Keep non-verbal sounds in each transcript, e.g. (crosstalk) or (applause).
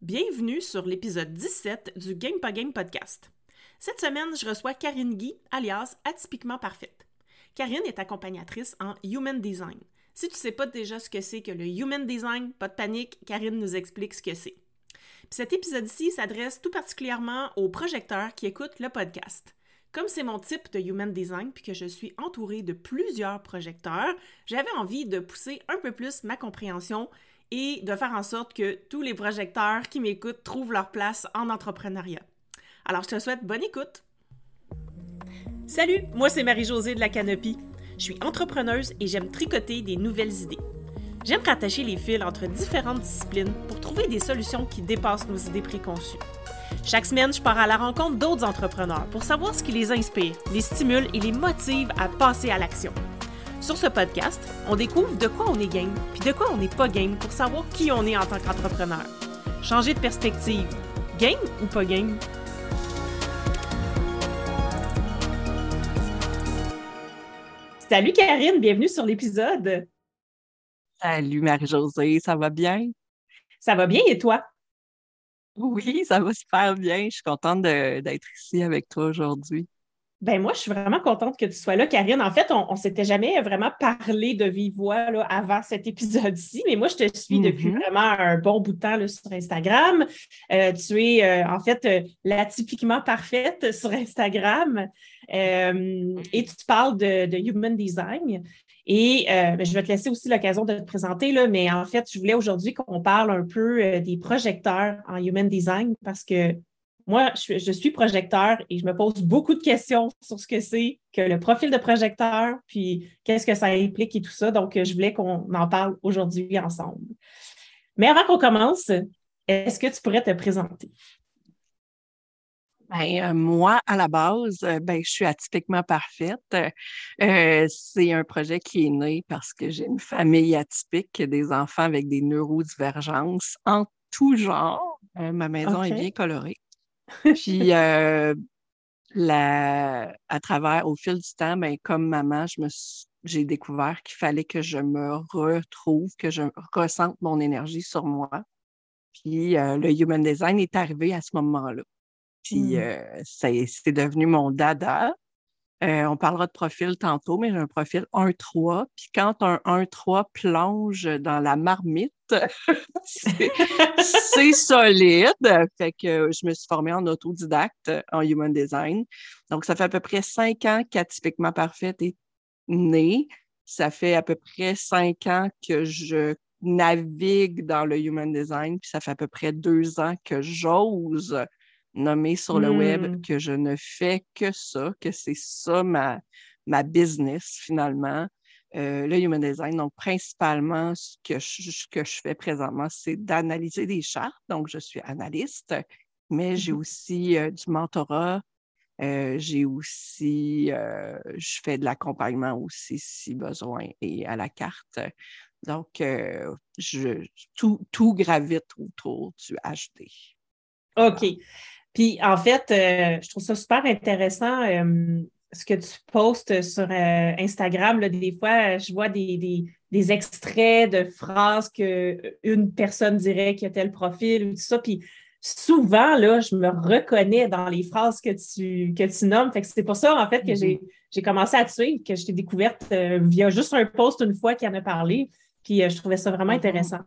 Bienvenue sur l'épisode 17 du Game Game podcast. Cette semaine, je reçois Karine Guy, alias Atypiquement Parfaite. Karine est accompagnatrice en Human Design. Si tu ne sais pas déjà ce que c'est que le Human Design, pas de panique, Karine nous explique ce que c'est. cet épisode-ci s'adresse tout particulièrement aux projecteurs qui écoutent le podcast. Comme c'est mon type de Human Design puis que je suis entourée de plusieurs projecteurs, j'avais envie de pousser un peu plus ma compréhension et de faire en sorte que tous les projecteurs qui m'écoutent trouvent leur place en entrepreneuriat. Alors, je te souhaite bonne écoute. Salut, moi c'est Marie-Josée de la Canopie. Je suis entrepreneuse et j'aime tricoter des nouvelles idées. J'aime rattacher les fils entre différentes disciplines pour trouver des solutions qui dépassent nos idées préconçues. Chaque semaine, je pars à la rencontre d'autres entrepreneurs pour savoir ce qui les inspire, les stimule et les motive à passer à l'action. Sur ce podcast, on découvre de quoi on est game, puis de quoi on n'est pas game pour savoir qui on est en tant qu'entrepreneur. Changer de perspective. Game ou pas game? Salut Karine, bienvenue sur l'épisode. Salut Marie-Josée, ça va bien? Ça va bien et toi? Oui, ça va super bien. Je suis contente d'être ici avec toi aujourd'hui. Ben moi, je suis vraiment contente que tu sois là, Karine. En fait, on ne s'était jamais vraiment parlé de vive voix là, avant cet épisode-ci, mais moi, je te suis depuis mm-hmm. vraiment un bon bout de temps sur Instagram. Euh, tu es euh, en fait euh, la typiquement parfaite (laughs) sur Instagram et tu parles de, Human Design. Et ben, je vais te laisser aussi l'occasion de te présenter, là, mais en fait, je voulais aujourd'hui qu'on parle un peu des projecteurs en Human Design parce que moi, je, suis projecteur et je me pose beaucoup de questions sur ce que c'est que le profil de projecteur, puis qu'est-ce que ça implique et tout ça. Donc, je voulais qu'on en parle aujourd'hui ensemble. Mais avant qu'on commence, est-ce que tu pourrais te présenter? Ben, euh, moi, à la base, euh, ben, je suis atypiquement parfaite. Euh, c'est un projet qui est né parce que j'ai une famille atypique, des enfants avec des neurodivergences en tout genre. ma maison est bien colorée. Puis, euh, à travers, au fil du temps, ben, comme maman, je me j'ai découvert qu'il fallait que je me retrouve, que je ressente mon énergie sur moi. Puis, euh, le Human Design est arrivé à ce moment-là. Puis, mmh. euh, c'est devenu mon dada. Euh, on parlera de profil tantôt, mais j'ai un profil 1-3. Puis quand un 1-3 plonge dans la marmite, (laughs) c'est solide. Fait que je me suis formée en autodidacte en Human Design. Donc, ça fait à peu près cinq ans qu'Atypiquement Parfaite est née. Ça fait à peu près cinq ans que je navigue dans le Human Design, puis ça fait à peu près deux ans que j'ose nommé sur le web hmm. que je ne fais que ça, que c'est ça ma, ma business finalement. Euh, le Human Design, donc principalement, ce que je, que je fais présentement, c'est d'analyser des chartes. Donc, je suis analyste, mais j'ai mm-hmm. aussi euh, du mentorat. Euh, j'ai aussi, je fais de l'accompagnement aussi si besoin et à la carte. Donc, je, tout, tout gravite autour du HD. OK. Puis en fait, euh, je trouve ça super intéressant euh, ce que tu postes sur euh, Instagram. des fois, je vois des, extraits de phrases qu'une personne dirait qu'il a tel profil ou tout ça. Puis souvent, là, je me reconnais dans les phrases que tu, que tu nommes. Fait que c'est pour ça, en fait, que j'ai mm-hmm. commencé à te suivre, que je t'ai découverte via juste un post une fois qui en a parlé. Puis je trouvais ça vraiment mm-hmm. intéressant.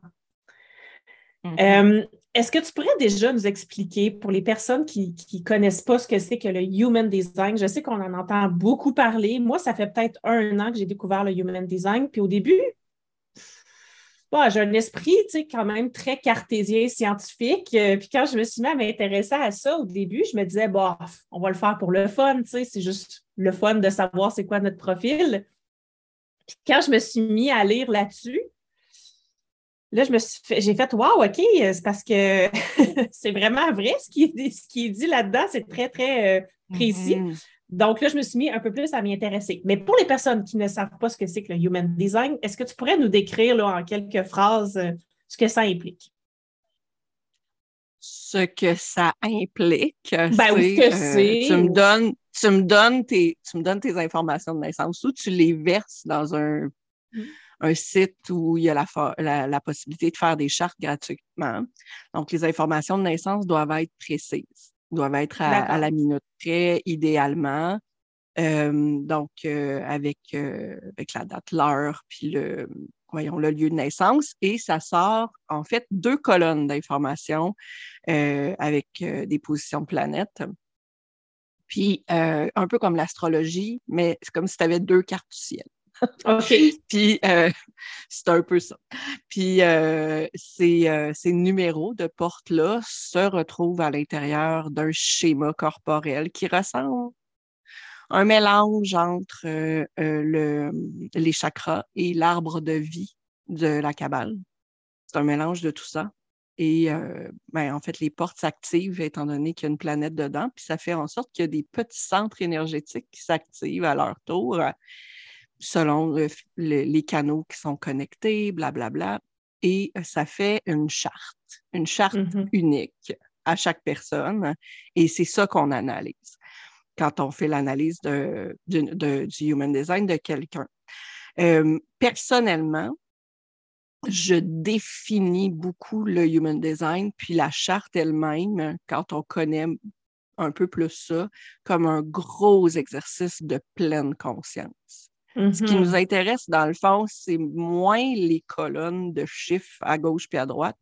Mm-hmm. Est-ce que tu pourrais déjà nous expliquer pour les personnes qui ne connaissent pas ce que c'est que le Human Design? Je sais qu'on en entend beaucoup parler. Moi, ça fait peut-être un an que j'ai découvert le Human Design. Puis au début, j'ai un esprit quand même très cartésien, scientifique. Euh, puis quand je me suis mis à m'intéresser à ça au début, je me disais, bah, on va le faire pour le fun. C'est juste le fun de savoir c'est quoi notre profil. Puis quand je me suis mis à lire là-dessus, Là, je me suis j'ai fait Wow, OK, c'est parce que (laughs) c'est vraiment vrai ce qui est, ce qui est dit là-dedans, c'est très, très euh, précis. Mm-hmm. Donc là, je me suis mis un peu plus à m'y intéresser. Mais pour les personnes qui ne savent pas ce que c'est que le Human Design, est-ce que tu pourrais nous décrire là, en quelques phrases euh, ce que ça implique? Ce que ça implique. Ben oui, ce que euh, c'est? tu me donnes, tu me donnes tes, tu me donnes tes informations de naissance ou tu les verses dans un, mm un site où il y a la, la, possibilité de faire des chartes gratuitement. Donc, les informations de naissance doivent être précises, doivent être à, la minute près, idéalement. Euh, donc, euh, avec, euh, avec la date, l'heure, puis le, voyons, le lieu de naissance. Et ça sort, en fait, deux colonnes d'informations avec des positions de planètes. Puis, un peu comme l'astrologie, mais c'est comme si tu avais deux cartes du ciel. OK. (laughs) Puis, c'est un peu ça. Puis, ces, ces, numéros de porte-là se retrouvent à l'intérieur d'un schéma corporel qui ressemble un mélange entre euh, euh, le, les chakras et l'arbre de vie de la cabale. C'est un mélange de tout ça. Et euh, ben, en fait, les portes s'activent étant donné qu'il y a une planète dedans, puis ça fait en sorte qu'il y a des petits centres énergétiques qui s'activent à leur tour selon les canaux qui sont connectés, blablabla. Bla, bla, et ça fait une charte, une charte mm-hmm. unique à chaque personne. Et c'est ça qu'on analyse quand on fait l'analyse de, du human design de quelqu'un. Euh, personnellement, je définis beaucoup le human design, puis la charte elle-même, quand on connaît un peu plus ça, comme un gros exercice de pleine conscience. Ce qui nous mm-hmm. intéresse, dans le fond, c'est moins les colonnes de chiffres à gauche puis à droite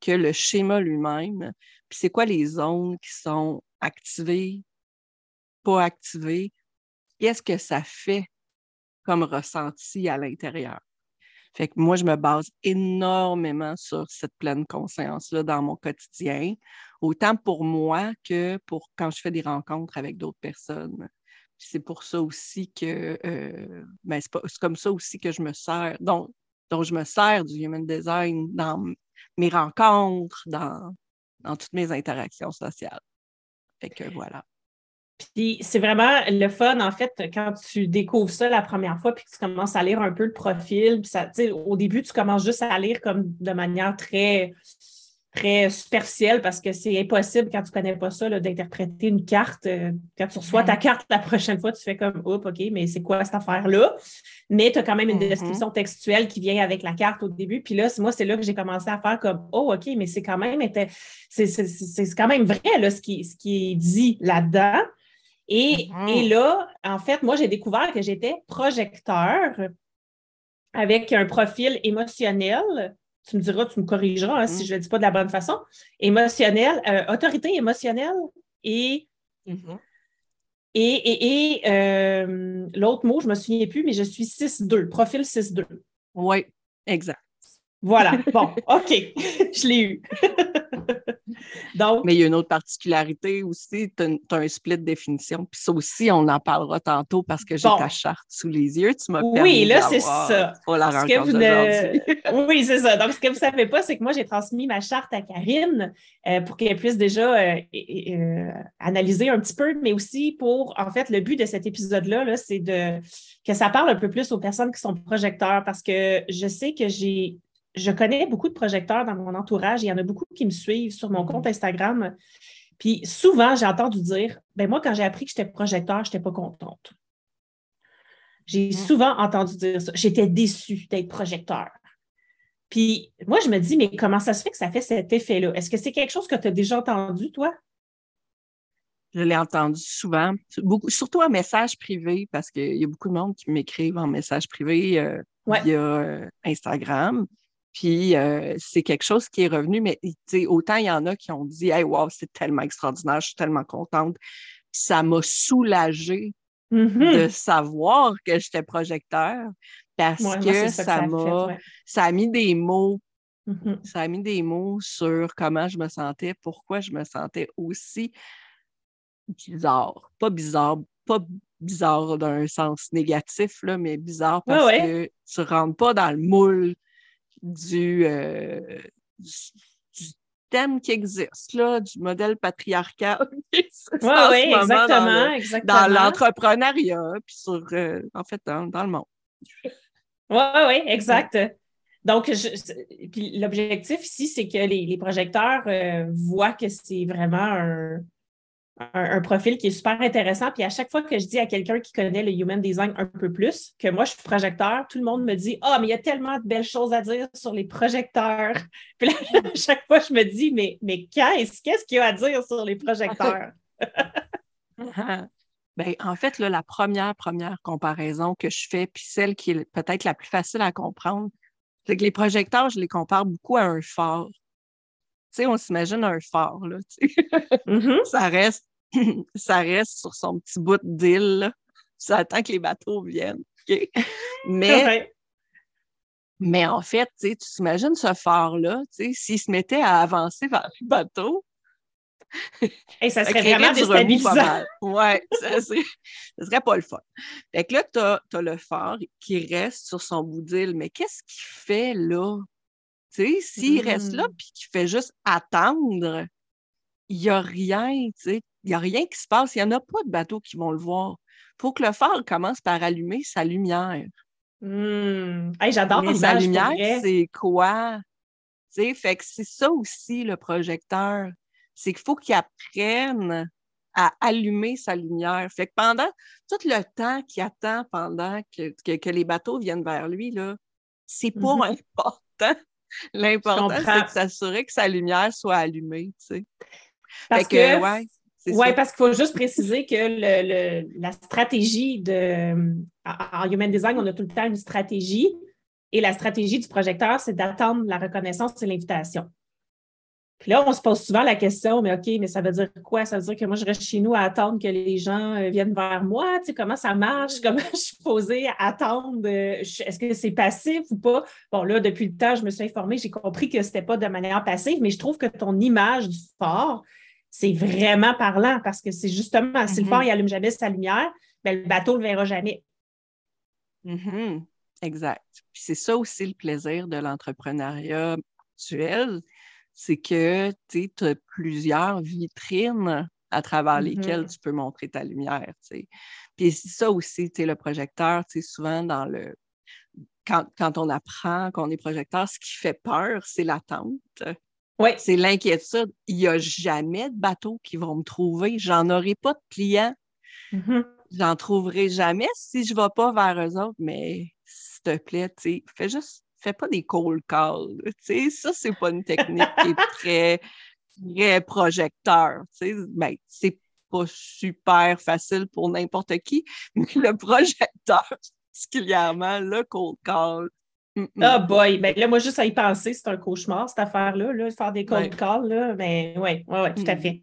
que le schéma lui-même. Puis c'est quoi les zones qui sont activées, pas activé, qu'est-ce que ça fait comme ressenti à l'intérieur? Fait que moi, je me base énormément sur cette pleine conscience-là dans mon quotidien, autant pour moi que pour quand je fais des rencontres avec d'autres personnes. C'est pour ça aussi que, euh, ben, c'est comme ça aussi que je me sers, donc, dont je me sers du human design dans mes rencontres, dans, dans toutes mes interactions sociales. Fait que voilà. Puis c'est vraiment le fun, en fait, quand tu découvres ça la première fois, puis que tu commences à lire un peu le profil. Puis au début, tu commences juste à lire comme de manière très, très superficielle parce que c'est impossible quand tu ne connais pas ça d'interpréter une carte. Euh, quand tu reçois ta carte la prochaine fois, tu fais comme Oups, OK, mais c'est quoi cette affaire-là? Mais tu as quand même une mm-hmm. description textuelle qui vient avec la carte au début. Puis là, moi, c'est là que j'ai commencé à faire comme Oh, OK, mais c'est quand même c'est quand même vrai là, ce, qui, ce qui est dit là-dedans. Et, mm-hmm. là, en fait, moi, j'ai découvert que j'étais projecteur avec un profil émotionnel. Tu me diras, tu me corrigeras hein, si mm-hmm. je ne le dis pas de la bonne façon. Émotionnel, euh, autorité émotionnelle et, mm-hmm. et, et, euh, l'autre mot, je ne me souviens plus, mais je suis 6-2, profil 6-2. Oui, exact. Voilà, bon, OK, (laughs) je l'ai eu. (laughs) Donc, Mais il y a une autre particularité aussi, tu as, un split de définition. Puis ça aussi, on en parlera tantôt parce que j'ai ta charte sous les yeux. Tu m'as Oui, là, c'est ça. la (laughs) oui, c'est ça. Donc, ce que vous ne savez pas, c'est que moi, j'ai transmis ma charte à Karine euh, pour qu'elle puisse déjà euh, euh, analyser un petit peu, mais aussi pour, en fait, le but de cet épisode-là, -là, c'est de que ça parle un peu plus aux personnes qui sont projecteurs parce que je sais que j'ai je connais beaucoup de projecteurs dans mon entourage. Il y en a beaucoup qui me suivent sur mon compte Instagram. Puis souvent, j'ai entendu dire ben moi, quand j'ai appris que j'étais projecteur, je n'étais pas contente. J'ai souvent entendu dire ça. J'étais déçue d'être projecteur. Puis moi, je me dis, mais comment ça se fait que ça fait cet effet-là? Est-ce que c'est quelque chose que tu as déjà entendu, toi? Je l'ai entendu souvent, beaucoup, surtout en message privé, parce qu'il y a beaucoup de monde qui m'écrivent en message privé euh, via euh, Instagram. Puis euh, c'est quelque chose qui est revenu, mais autant il y en a qui ont dit Hey, wow, c'est tellement extraordinaire, je suis tellement contente. Ça m'a soulagée de savoir que j'étais projecteur parce que ça m'a ça a mis des mots. Mm-hmm. Ça a mis des mots sur comment je me sentais, pourquoi je me sentais aussi bizarre. Pas bizarre, pas bizarre d'un sens négatif, là, mais bizarre parce que tu ne rentres pas dans le moule euh, du, du, thème qui existe, là, du modèle patriarcal. (laughs) oui, oui, exactement, dans l'entrepreneuriat, puis sur, euh, en fait, dans, le monde. Oui, oui, exact. Donc, l'objectif ici, c'est que les, projecteurs euh, voient que c'est vraiment un, profil qui est super intéressant. Puis à chaque fois que je dis à quelqu'un qui connaît le human design un peu plus que moi, je suis projecteur, tout le monde me dit Ah, mais il y a tellement de belles choses à dire sur les projecteurs. (laughs) Puis là, à chaque fois, je me dis Mais, mais qu'est-ce qu'il y a à dire sur les projecteurs? (laughs) (laughs) ben, en fait, là, la première, première comparaison que je fais, puis celle qui est peut-être la plus facile à comprendre, c'est que les projecteurs, je les compare beaucoup à un phare. Tu sais, on s'imagine un phare, là, mm-hmm. ça reste (laughs) ça reste sur son petit bout d'île. Ça attend que les bateaux viennent. Mais, mais en fait, tu t'imagines ce phare-là, s'il se mettait à avancer vers le bateau, (laughs) et ça serait vraiment déstabilisant. Oui, ça, serait, serait pas le fun. Fait que là, tu as, le phare qui reste sur son bout d'île, mais qu'est-ce qu'il fait là? Tu sais, s'il reste là hmm. puis qu'il fait juste attendre, il n'y a rien, tu sais il n'y a rien qui se passe. Il n'y en a pas de bateaux qui vont le voir. Il faut que le phare commence par allumer sa lumière. Mmh. J'adore Sa lumière, c'est quoi? fait que c'est ça aussi le projecteur. C'est qu'il faut qu'il apprenne à allumer sa lumière. Fait que pendant tout le temps qu'il attend pendant que, que, les bateaux viennent vers lui, là, c'est pas mmh important. (laughs) L'important, c'est de s'assurer que sa lumière soit allumée. Parce que, ouais. Oui, parce qu'il faut juste préciser que le, la stratégie de. En Human Design, on a tout le temps une stratégie. Et la stratégie du projecteur, c'est d'attendre la reconnaissance et l'invitation. Puis là, on se pose souvent la question, mais OK, mais ça veut dire quoi? Ça veut dire que moi, je reste chez nous à attendre que les gens euh, viennent vers moi? Tu sais, comment ça marche? Comment (laughs) je suis posée à attendre? Est-ce que c'est passif ou pas? Bon, là, depuis le temps, je me suis informée, j'ai compris que ce n'était pas de manière passive, mais je trouve que ton image du fort, c'est vraiment parlant parce que c'est justement, si le phare n'allume mm-hmm. jamais sa lumière, ben, le bateau ne le verra jamais. Mm-hmm. Exact. Puis c'est ça aussi le plaisir de l'entrepreneuriat actuel, c'est que tu as plusieurs vitrines à travers lesquelles mm-hmm. tu peux montrer ta lumière. Puis c'est ça aussi, le projecteur, souvent dans le. Quand, quand on apprend qu'on est projecteur, ce qui fait peur, c'est l'attente. C'est l'inquiétude. Il n'y a jamais de bateaux qui vont me trouver. J'en aurai pas de clients. Mm-hmm. J'en trouverai jamais si je ne vais pas vers eux autres. Mais s'il te plaît, fais juste, fais pas des cold calls. Ça, ça, c'est pas une technique qui est (laughs) très, projecteur. Ben, c'est pas super facile pour n'importe qui, mais le projecteur, (laughs) particulièrement le cold call, ah boy, ben là, moi, juste à y penser, c'est un cauchemar, cette affaire-là, là, faire des cold calls, là, mais oui, ouais, ouais, tout à fait.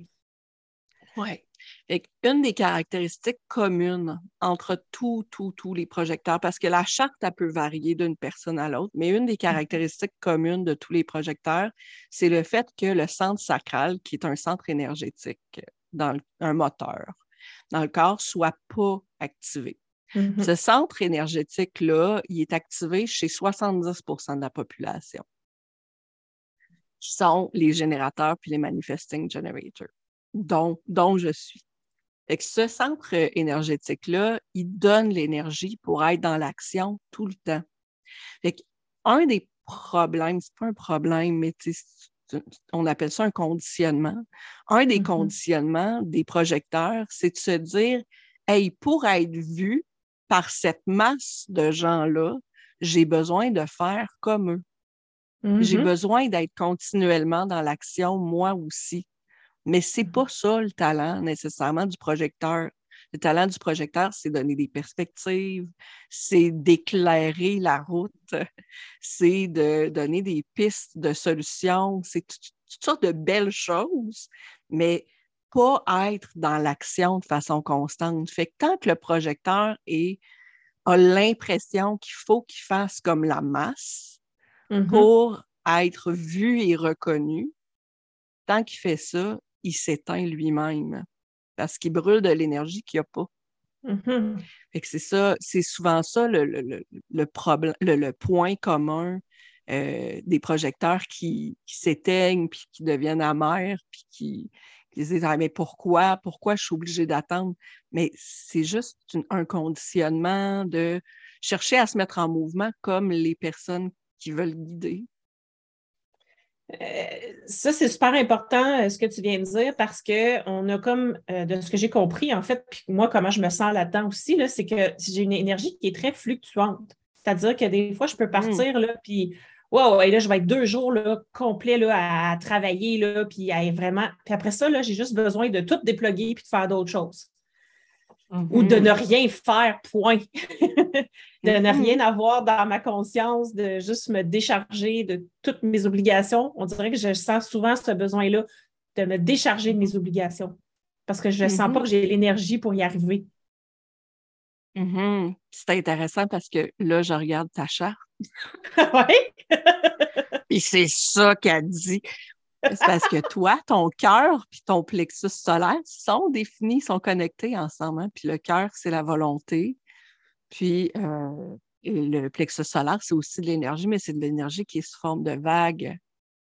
Oui. Une des caractéristiques communes entre tous, tous, tous les projecteurs, parce que la charte, elle peut varier d'une personne à l'autre, mais une des caractéristiques communes de tous les projecteurs, c'est le fait que le centre sacral, qui est un centre énergétique dans un moteur, dans le corps, soit pas activé. Mm-hmm. Ce centre énergétique-là, il est activé chez 70% de la population, qui sont les générateurs puis les manifesting generators, dont, dont je suis. Et ce centre énergétique-là, il donne l'énergie pour être dans l'action tout le temps. un des problèmes, c'est pas un problème, mais on appelle ça un conditionnement. Un des mm-hmm. conditionnements des projecteurs, c'est de se dire, hey, pour être vu, par cette masse de gens-là, j'ai besoin de faire comme eux. J'ai mm-hmm. besoin d'être continuellement dans l'action, moi aussi. Mais c'est pas ça le talent nécessairement du projecteur. Le talent du projecteur, c'est donner des perspectives, c'est d'éclairer la route, (laughs) c'est de donner des pistes de solutions, c'est toutes sortes de belles choses, mais pas être dans l'action de façon constante. Fait que tant que le projecteur est, a l'impression qu'il faut qu'il fasse comme la masse mm-hmm. pour être vu et reconnu, tant qu'il fait ça, il s'éteint lui-même parce qu'il brûle de l'énergie qu'il n'y a pas. Mm-hmm. c'est ça, c'est souvent ça le, le, problème, le, point commun euh, des projecteurs qui, qui s'éteignent, puis qui deviennent amers, puis qui, ils disent ah, mais pourquoi, pourquoi je suis obligée d'attendre? Mais c'est juste un conditionnement de chercher à se mettre en mouvement comme les personnes qui veulent guider. ça, c'est super important ce que tu viens de dire parce qu'on a comme, de ce que j'ai compris, en fait, puis moi, comment je me sens là-dedans aussi, c'est que j'ai une énergie qui est très fluctuante. C'est-à-dire que des fois, je peux mmh. partir, là, puis wow, et là, je vais être deux jours là, complets là, à travailler, là, puis à vraiment. Puis après ça, là, j'ai juste besoin de tout déploguer puis de faire d'autres choses. Ou de ne mm-hmm. rien faire, point. (laughs) de ne mm-hmm. rien avoir dans ma conscience, de juste me décharger de toutes mes obligations. On dirait que je sens souvent ce besoin-là de me décharger de mes obligations parce que je ne sens pas mm-hmm. que j'ai l'énergie pour y arriver. C'est intéressant parce que là, je regarde ta charte. (laughs) oui. Et c'est ça qu'elle dit. C'est parce que toi, ton cœur puis ton plexus solaire sont définis, sont connectés ensemble. Hein. Puis le cœur, c'est la volonté. Puis euh, le plexus solaire, c'est aussi de l'énergie, mais c'est de l'énergie qui est sous forme de vague.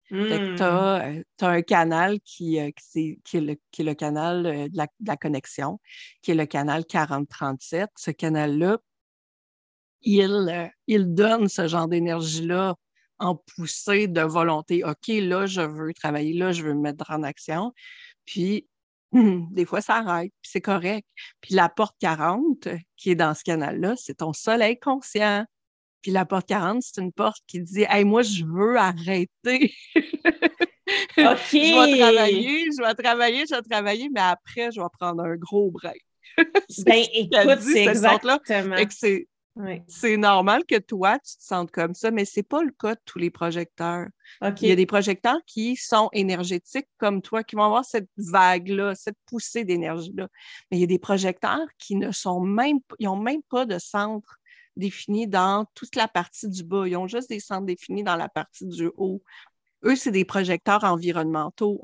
tu as, euh, un canal qui, euh, qui, est, le, qui, est, le, canal de la, de la, connexion, qui est le canal 4037. Ce canal-là, il, il donne ce genre d'énergie-là en poussée de volonté. OK, là, je veux travailler, là, je veux me mettre en action. Puis, (clears throat) des fois, ça arrête, puis c'est correct. Puis la porte 40, qui est dans ce canal-là, c'est ton soleil conscient. Puis la porte 40, c'est une porte qui dit Hey, moi, je veux arrêter. (laughs) OK. je vais travailler, je vais travailler, je vais travailler, mais après, je vais prendre un gros break. (laughs) ben, écoute, c'est exactement. C'est normal que toi, tu te sentes comme ça, mais ce n'est pas le cas de tous les projecteurs. Il y a des projecteurs qui sont énergétiques comme toi, qui vont avoir cette vague-là, cette poussée d'énergie-là. Mais il y a des projecteurs qui ne sont même, ils n'ont même pas de centre défini dans toute la partie du bas. Ils ont juste des centres définis dans la partie du haut. Eux, c'est des projecteurs environnementaux.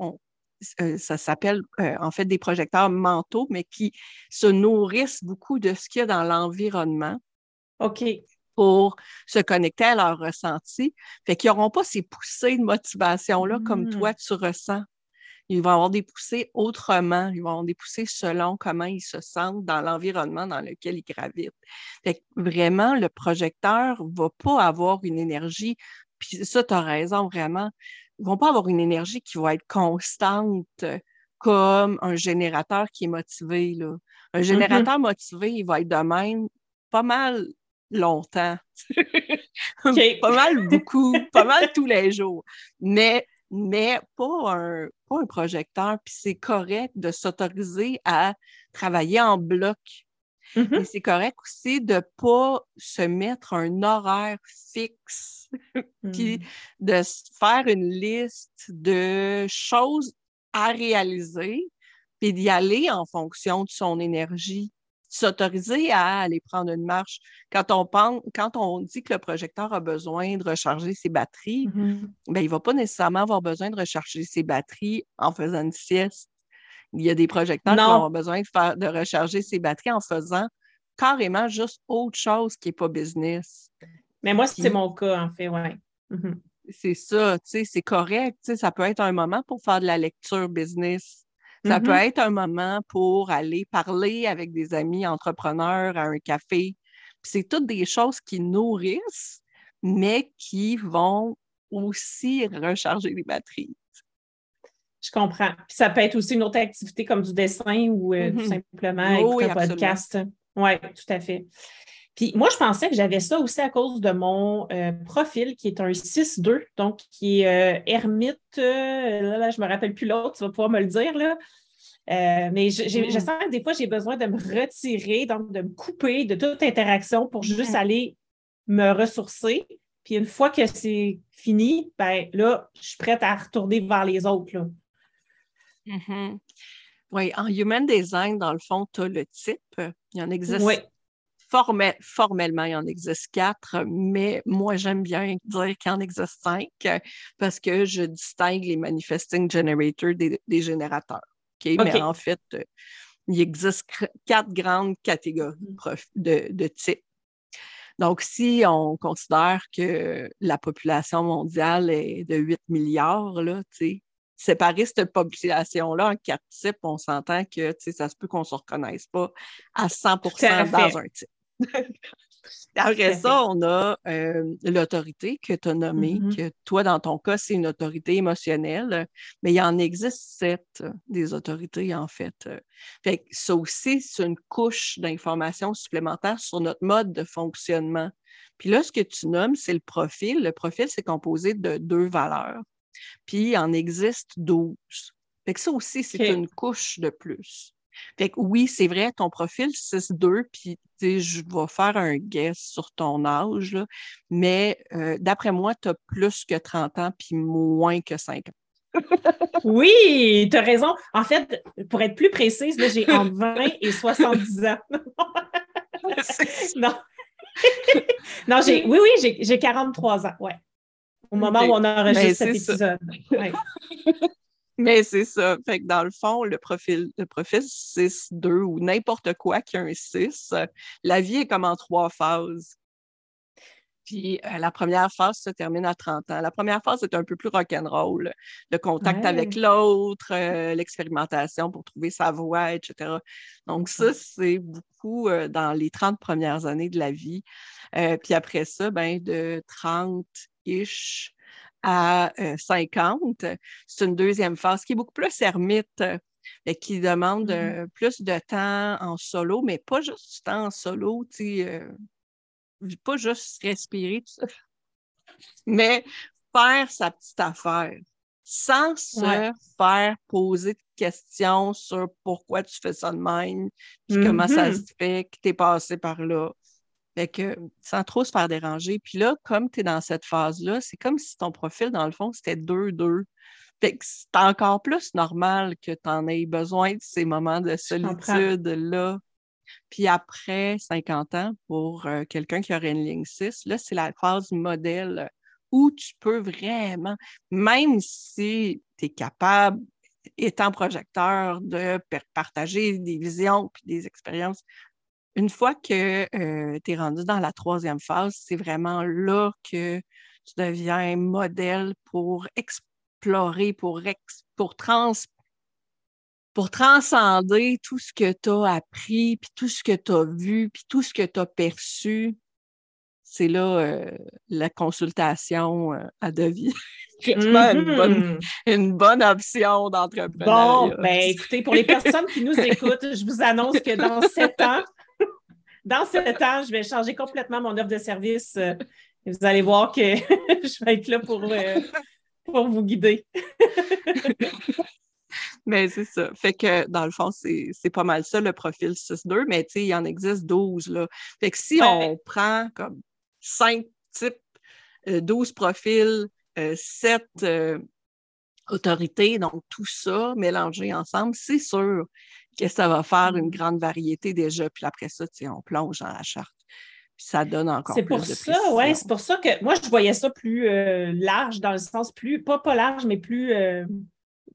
Euh, ça s'appelle euh, en fait des projecteurs mentaux, mais qui se nourrissent beaucoup de ce qu'il y a dans l'environnement OK. Pour se connecter à leur ressenti. Fait qu'ils n'auront pas ces poussées de motivation-là comme hmm. toi, tu ressens. Ils vont avoir des poussées autrement. Ils vont avoir des poussées selon comment ils se sentent dans l'environnement dans lequel ils gravitent. Fait que vraiment, le projecteur ne va pas avoir une énergie. Puis ça, tu as raison, vraiment. Ils ne vont pas avoir une énergie qui va être constante comme un générateur qui est motivé. Là. Un mm-hmm. générateur motivé, il va être de même pas mal longtemps. (laughs) pas mal (laughs) beaucoup, pas mal tous les jours. Mais, mais pas, un, pas un projecteur. Puis c'est correct de s'autoriser à travailler en bloc. Mm-hmm. c'est correct aussi de ne pas se mettre un horaire fixe, (laughs) puis mm. de faire une liste de choses à réaliser, puis d'y aller en fonction de son énergie s'autoriser à aller prendre une marche. Quand on, pense, quand on dit que le projecteur a besoin de recharger ses batteries, mm-hmm. ben, il ne va pas nécessairement avoir besoin de recharger ses batteries en faisant une sieste. Il y a des projecteurs qui vont avoir besoin de, faire, de recharger ses batteries en faisant carrément juste autre chose qui n'est pas business. Mais moi, c'est mon cas, en fait, oui. Mm-hmm. C'est ça, tu sais, c'est correct. Ça peut être un moment pour faire de la lecture business ça peut mm-hmm. être un moment pour aller parler avec des amis entrepreneurs à un café. C'est toutes des choses qui nourrissent, mais qui vont aussi recharger les batteries. Je comprends. Puis ça peut être aussi une autre activité comme du dessin ou euh, tout mm-hmm. simplement un podcast. Oui, tout à fait. Puis moi, je pensais que j'avais ça aussi à cause de mon euh, profil qui est un 6-2, donc qui est euh, ermite. Euh, là, je ne me rappelle plus l'autre, tu vas pouvoir me le dire. Là. mais je, mm. sens que des fois, j'ai besoin de me retirer, donc de me couper de toute interaction pour juste aller me ressourcer. Puis une fois que c'est fini, ben là, je suis prête à retourner vers les autres. Là. Mm-hmm. Oui, en Human Design, dans le fond, tu as le type. Il y en existe oui formellement, il en existe quatre, mais moi, j'aime bien dire qu'il en existe cinq parce que je distingue les manifesting generators des, générateurs. Mais en fait, il existe quatre grandes catégories de, de types. Donc, si on considère que la population mondiale est de 8 milliards, là, séparer cette population-là en quatre types, on s'entend que ça se peut qu'on ne se reconnaisse pas à 100% dans un type. (laughs) Après ça, on a euh, l'autorité que tu as nommée, mm-hmm. que toi, dans ton cas, c'est une autorité émotionnelle, mais il en existe sept des autorités, en fait. Fait que ça aussi, c'est une couche d'informations supplémentaires sur notre mode de fonctionnement. Puis là, ce que tu nommes, c'est le profil. Le profil, c'est composé de deux valeurs. Puis il en existe douze. Fait que ça aussi, c'est une couche de plus. Fait que oui, c'est vrai, ton profil 6-2, puis je vais faire un guess sur ton âge, mais euh, d'après moi, tu as plus que 30 ans, puis moins que 5 ans. (laughs) oui, tu as raison. En fait, pour être plus précise, j'ai entre (laughs) 20 et 70 ans. (laughs) non. non, j'ai, oui, oui, j'ai, 43 ans, ouais. Au moment où on enregistre ben, cet épisode. Ouais. Mais c'est ça. Fait que dans le fond, le profil, le profil 6-2 ou n'importe quoi qui a un 6, la vie est comme en trois phases. Puis euh, la première phase se termine à 30 ans. La première phase est un peu plus rock'n'roll. Le contact avec l'autre, euh, l'expérimentation pour trouver sa voie, etc. Donc, ça, c'est beaucoup euh, dans les 30 premières années de la vie. puis après ça, ben, de 30-ish à 50. Euh, c'est une deuxième phase qui est beaucoup plus ermite, et qui demande mm-hmm. euh, plus de temps en solo, mais pas juste du temps en solo, euh, pas juste respirer, tout ça, mais faire sa petite affaire sans se faire poser de questions sur pourquoi tu fais ça de même, puis comment ça mm-hmm. se fait que tu es passé par là. Fait que sans trop se faire déranger. Puis là, comme tu es dans cette phase-là, c'est comme si ton profil, dans le fond, c'était 2-2. Fait que c'est encore plus normal que tu en aies besoin de ces moments de solitude-là. Puis après 50 ans, pour euh, quelqu'un qui aurait une ligne 6, là, c'est la phase modèle où tu peux vraiment, même si tu es capable, étant projecteur, de partager des visions puis des expériences une fois que euh, tu es rendu dans la troisième phase, c'est vraiment là que tu deviens modèle pour explorer, pour, pour, trans pour transcender tout ce que tu as appris, puis tout ce que tu as vu, puis tout ce que tu as perçu. C'est là euh, la consultation euh, à devis. (laughs) Mm-hmm. une, bonne, option d'entrepreneuriat. Bon, ben écoutez, pour les personnes qui nous écoutent, je vous annonce que dans sept ans, dans sept (laughs) ans, je vais changer complètement mon offre de service. Euh, vous allez voir que (laughs) je vais être là pour, euh, pour vous guider. mais (laughs) c'est ça. Fait que dans le fond, c'est pas mal ça, le profil 6-2, mais tu sais, il en existe 12. Là. Fait que si on prend comme cinq types, 12 euh, profils, 7 autorités, donc tout ça mélangé ensemble, c'est sûr que ça va faire une mm. grande variété déjà. Puis après ça, on plonge dans la charte. Puis ça donne encore plus pour ça, oui. C'est pour ça que moi, je voyais ça plus euh, large, dans le sens plus, pas, pas large, mais plus euh,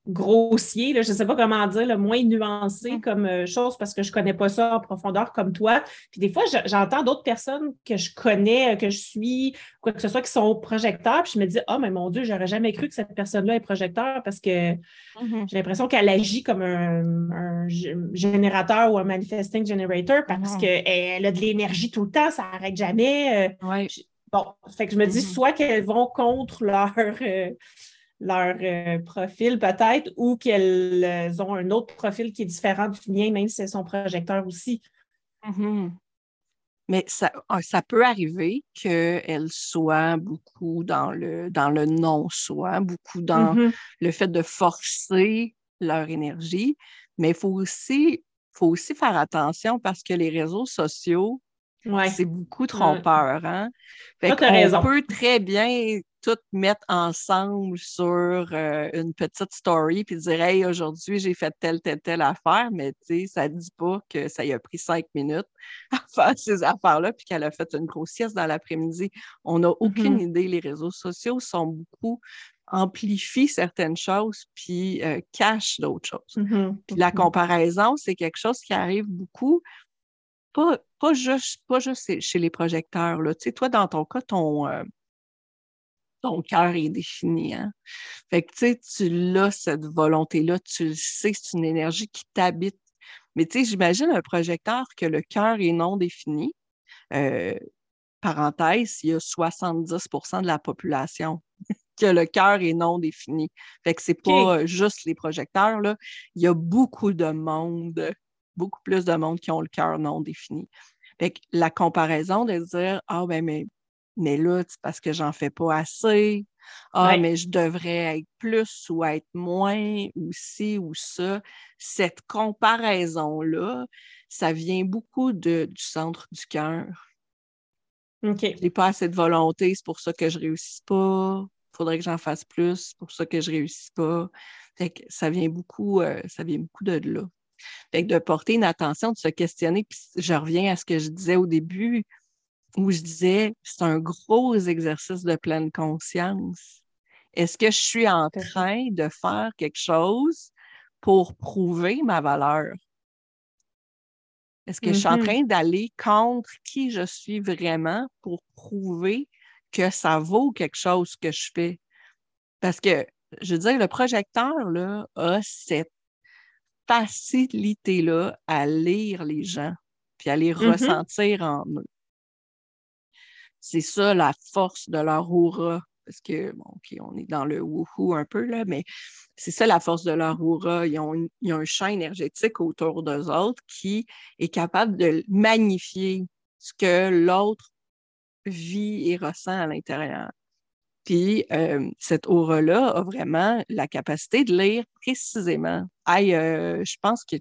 grossier, là, je ne sais pas comment dire, le moins nuancé mm. comme euh, chose parce que je ne connais pas ça en profondeur comme toi. Puis des fois, j'entends d'autres personnes que je connais, euh, que je suis, quoi que ce soit, qui sont projecteurs, puis je me dis, ah, oh, mais mon Dieu, j'aurais jamais cru que cette personne-là est projecteur parce que mm-hmm. j'ai l'impression qu'elle agit comme un, générateur ou un manifesting generator parce qu'elle a de l'énergie tout le temps, ça n'arrête jamais. Euh, bon, fait que je me dis, mm-hmm. soit qu'elles vont contre leur leur euh, profil peut-être ou qu'elles ont un autre profil qui est différent du mien, même si c'est son projecteur aussi. Mm-hmm. Mais ça, ah, ça peut arriver qu'elles soient beaucoup dans le, dans le non-soi, beaucoup dans mm-hmm. le fait de forcer leur énergie. Mais il faut aussi, faut aussi faire attention parce que les réseaux sociaux, c'est beaucoup trompeur. Hein? Fait on peut très bien tout mettre ensemble sur euh, une petite story puis dire Hey, aujourd'hui, j'ai fait telle, telle, telle affaire, mais tu sais, ça ne dit pas que ça y a pris cinq minutes (laughs) à faire ces affaires-là puis qu'elle a fait une grossiesse dans l'après-midi. On n'a aucune mm-hmm. idée. Les réseaux sociaux sont beaucoup amplifient certaines choses puis euh, cachent d'autres choses. Mm-hmm. Puis la mm-hmm. comparaison, c'est quelque chose qui arrive beaucoup pas, pas, juste, pas juste chez les projecteurs. Là. Tu sais, toi, dans ton cas, ton, euh, ton cœur est défini. Hein? Fait que tu sais, tu l'as, cette volonté-là, tu le sais, c'est une énergie qui t'habite. Mais tu sais, j'imagine un projecteur que le cœur est non défini. Euh, parenthèse, il y a 70% de la population (laughs) que le cœur est non défini. Fait que c'est pas juste les projecteurs, là. Il y a beaucoup de monde, beaucoup plus de monde qui ont le cœur non défini. Fait que la comparaison de dire Ah, ben, mais, mais là, c'est parce que j'en fais pas assez. Ah, mais je devrais être plus ou être moins, ou ci ou ça. Cette comparaison-là, ça vient beaucoup de, du centre du cœur. OK. J'ai pas assez de volonté, c'est pour ça que je réussis pas. Il faudrait que j'en fasse plus, c'est pour ça que je réussis pas. Fait que ça vient beaucoup, euh, ça vient beaucoup de là. Fait que de porter une attention, de se questionner, puis je reviens à ce que je disais au début, où je disais, c'est un gros exercice de pleine conscience. Est-ce que je suis en train de faire quelque chose pour prouver ma valeur? Est-ce que je suis en mm-hmm. train d'aller contre qui je suis vraiment pour prouver que ça vaut quelque chose que je fais? Parce que, je veux dire, le projecteur là, a cette facilité-là à lire les gens, puis à les mm-hmm. ressentir en eux. C'est ça la force de leur aura. Parce que, bon, OK, on est dans le wouhou un peu, là, mais c'est ça la force de leur aura. Ils ont, un champ énergétique autour d'eux autres qui est capable de magnifier ce que l'autre vit et ressent à l'intérieur. Puis euh, cette aura-là a vraiment la capacité de lire précisément. Hey, euh, je pense que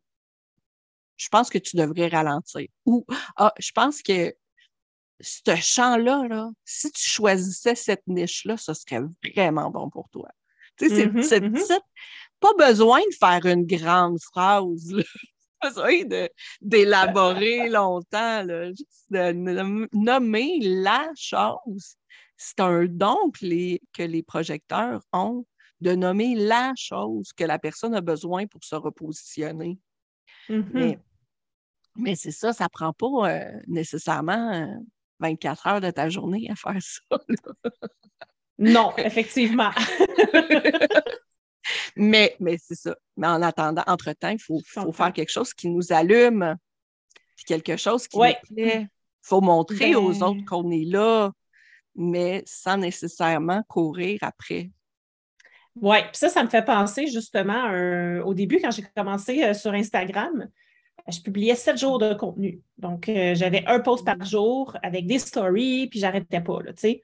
je pense que tu devrais ralentir. Ou ah, je pense que ce champ-là, là, si tu choisissais cette niche-là, ce serait vraiment bon pour toi. Tu sais, c'est mm-hmm, mm-hmm. pas besoin de faire une grande phrase, là. (laughs) pas besoin d'élaborer longtemps, là. juste de nommer la chose c'est un don que les, que les projecteurs ont de nommer la chose que la personne a besoin pour se repositionner. Mm-hmm. Mais, c'est ça, ça ne prend pas euh, nécessairement 24 euh, heures de ta journée à faire ça. non, effectivement. (laughs) mais mais c'est ça. Mais en attendant, entre-temps, il faut, faire quelque chose qui nous allume, quelque chose qui nous plaît. Il faut montrer aux ben autres qu'on est là, mais sans nécessairement courir après. Oui, puis ça, ça me fait penser justement au début, quand j'ai commencé euh, sur Instagram, je publiais sept jours de contenu. Donc, euh, j'avais un post par jour avec des stories, puis j'arrêtais pas, tu sais.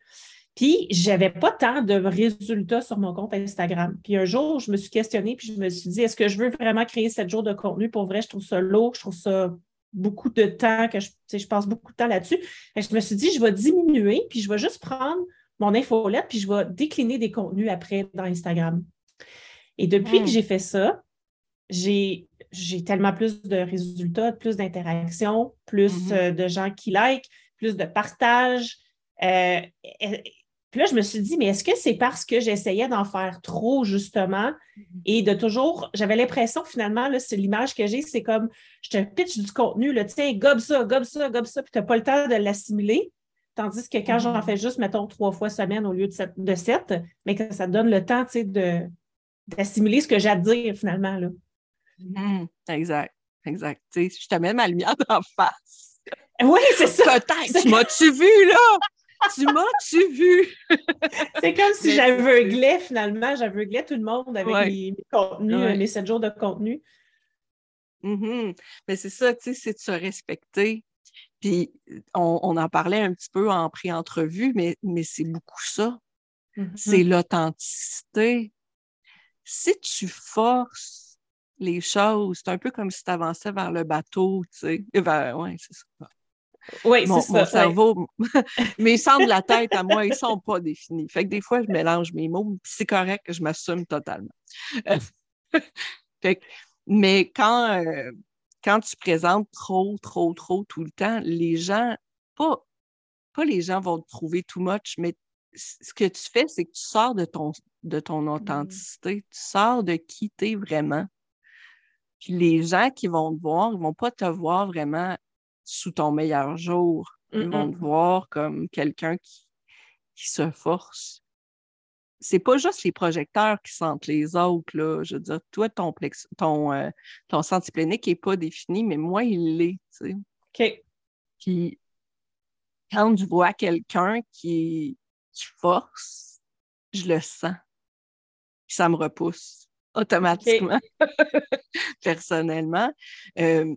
Puis, j'avais pas tant de résultats sur mon compte Instagram. Puis un jour, je me suis questionnée, puis je me suis dit, est-ce que je veux vraiment créer sept jours de contenu? Pour vrai, je trouve ça lourd, je trouve ça beaucoup de temps, que je, je passe beaucoup de temps là-dessus. Je me suis dit, je vais diminuer, puis je vais juste prendre mon infolette, puis je vais décliner des contenus après dans Instagram. Et depuis que j'ai fait ça, j'ai tellement plus de résultats, plus d'interactions, plus mm-hmm. euh, de gens qui like, plus de partage. Euh, puis là, je me suis dit, mais est-ce que c'est parce que j'essayais d'en faire trop, justement, mm-hmm. et de toujours, j'avais l'impression, finalement, c'est l'image que j'ai, c'est comme, je te pitch du contenu, là, tiens, gobe ça, gobe ça, gobe ça, puis tu n'as pas le temps de l'assimiler. Tandis que quand j'en mm-hmm. fais juste, mettons, trois fois semaine au lieu de sept, de sept mais que ça donne le temps, tu sais, de, d'assimiler ce que j'ai à dire, finalement, là. Mm-hmm. exact, exact. Tu sais, je te mets ma lumière (laughs) en face. Oui, c'est ça. Peut-être, m'as-tu vu, là? tu m'as-tu vu? c'est comme si j'aveuglais finalement, j'aveuglais tout le monde avec mes, contenus, mes sept jours de contenu. Mm-hmm. Mais c'est ça, tu sais, c'est de se respecter. Puis on, en parlait un petit peu en pré-entrevue, mais, mais c'est beaucoup ça. Mm-hmm. C'est l'authenticité. Si tu forces les choses, c'est un peu comme si tu avançais vers le bateau, tu sais. Oui, c'est ça. Oui, c'est ça. Mon cerveau, (laughs) (laughs) mes centres de la tête à moi, ils ne sont pas définis. Fait que des fois, je mélange mes mots, c'est correct, je m'assume totalement. (laughs) mais quand, euh, quand tu présentes trop, trop, trop tout le temps, les gens, pas, pas les gens vont te trouver too much, mais ce que tu fais, c'est que tu sors de ton, de ton mmh. authenticité, tu sors de qui tu es vraiment. Puis les gens qui vont te voir, ils ne vont pas te voir vraiment sous ton meilleur jour. Ils vont te voir comme quelqu'un qui, qui se force. C'est pas juste les projecteurs qui sentent les autres, là. Je veux dire, toi, ton, ton, euh, ton n'est pas défini, mais moi, il l'est, tu sais. OK. Puis, quand je vois quelqu'un qui, qui force, je le sens. Puis ça me repousse automatiquement, (laughs) personnellement. Euh,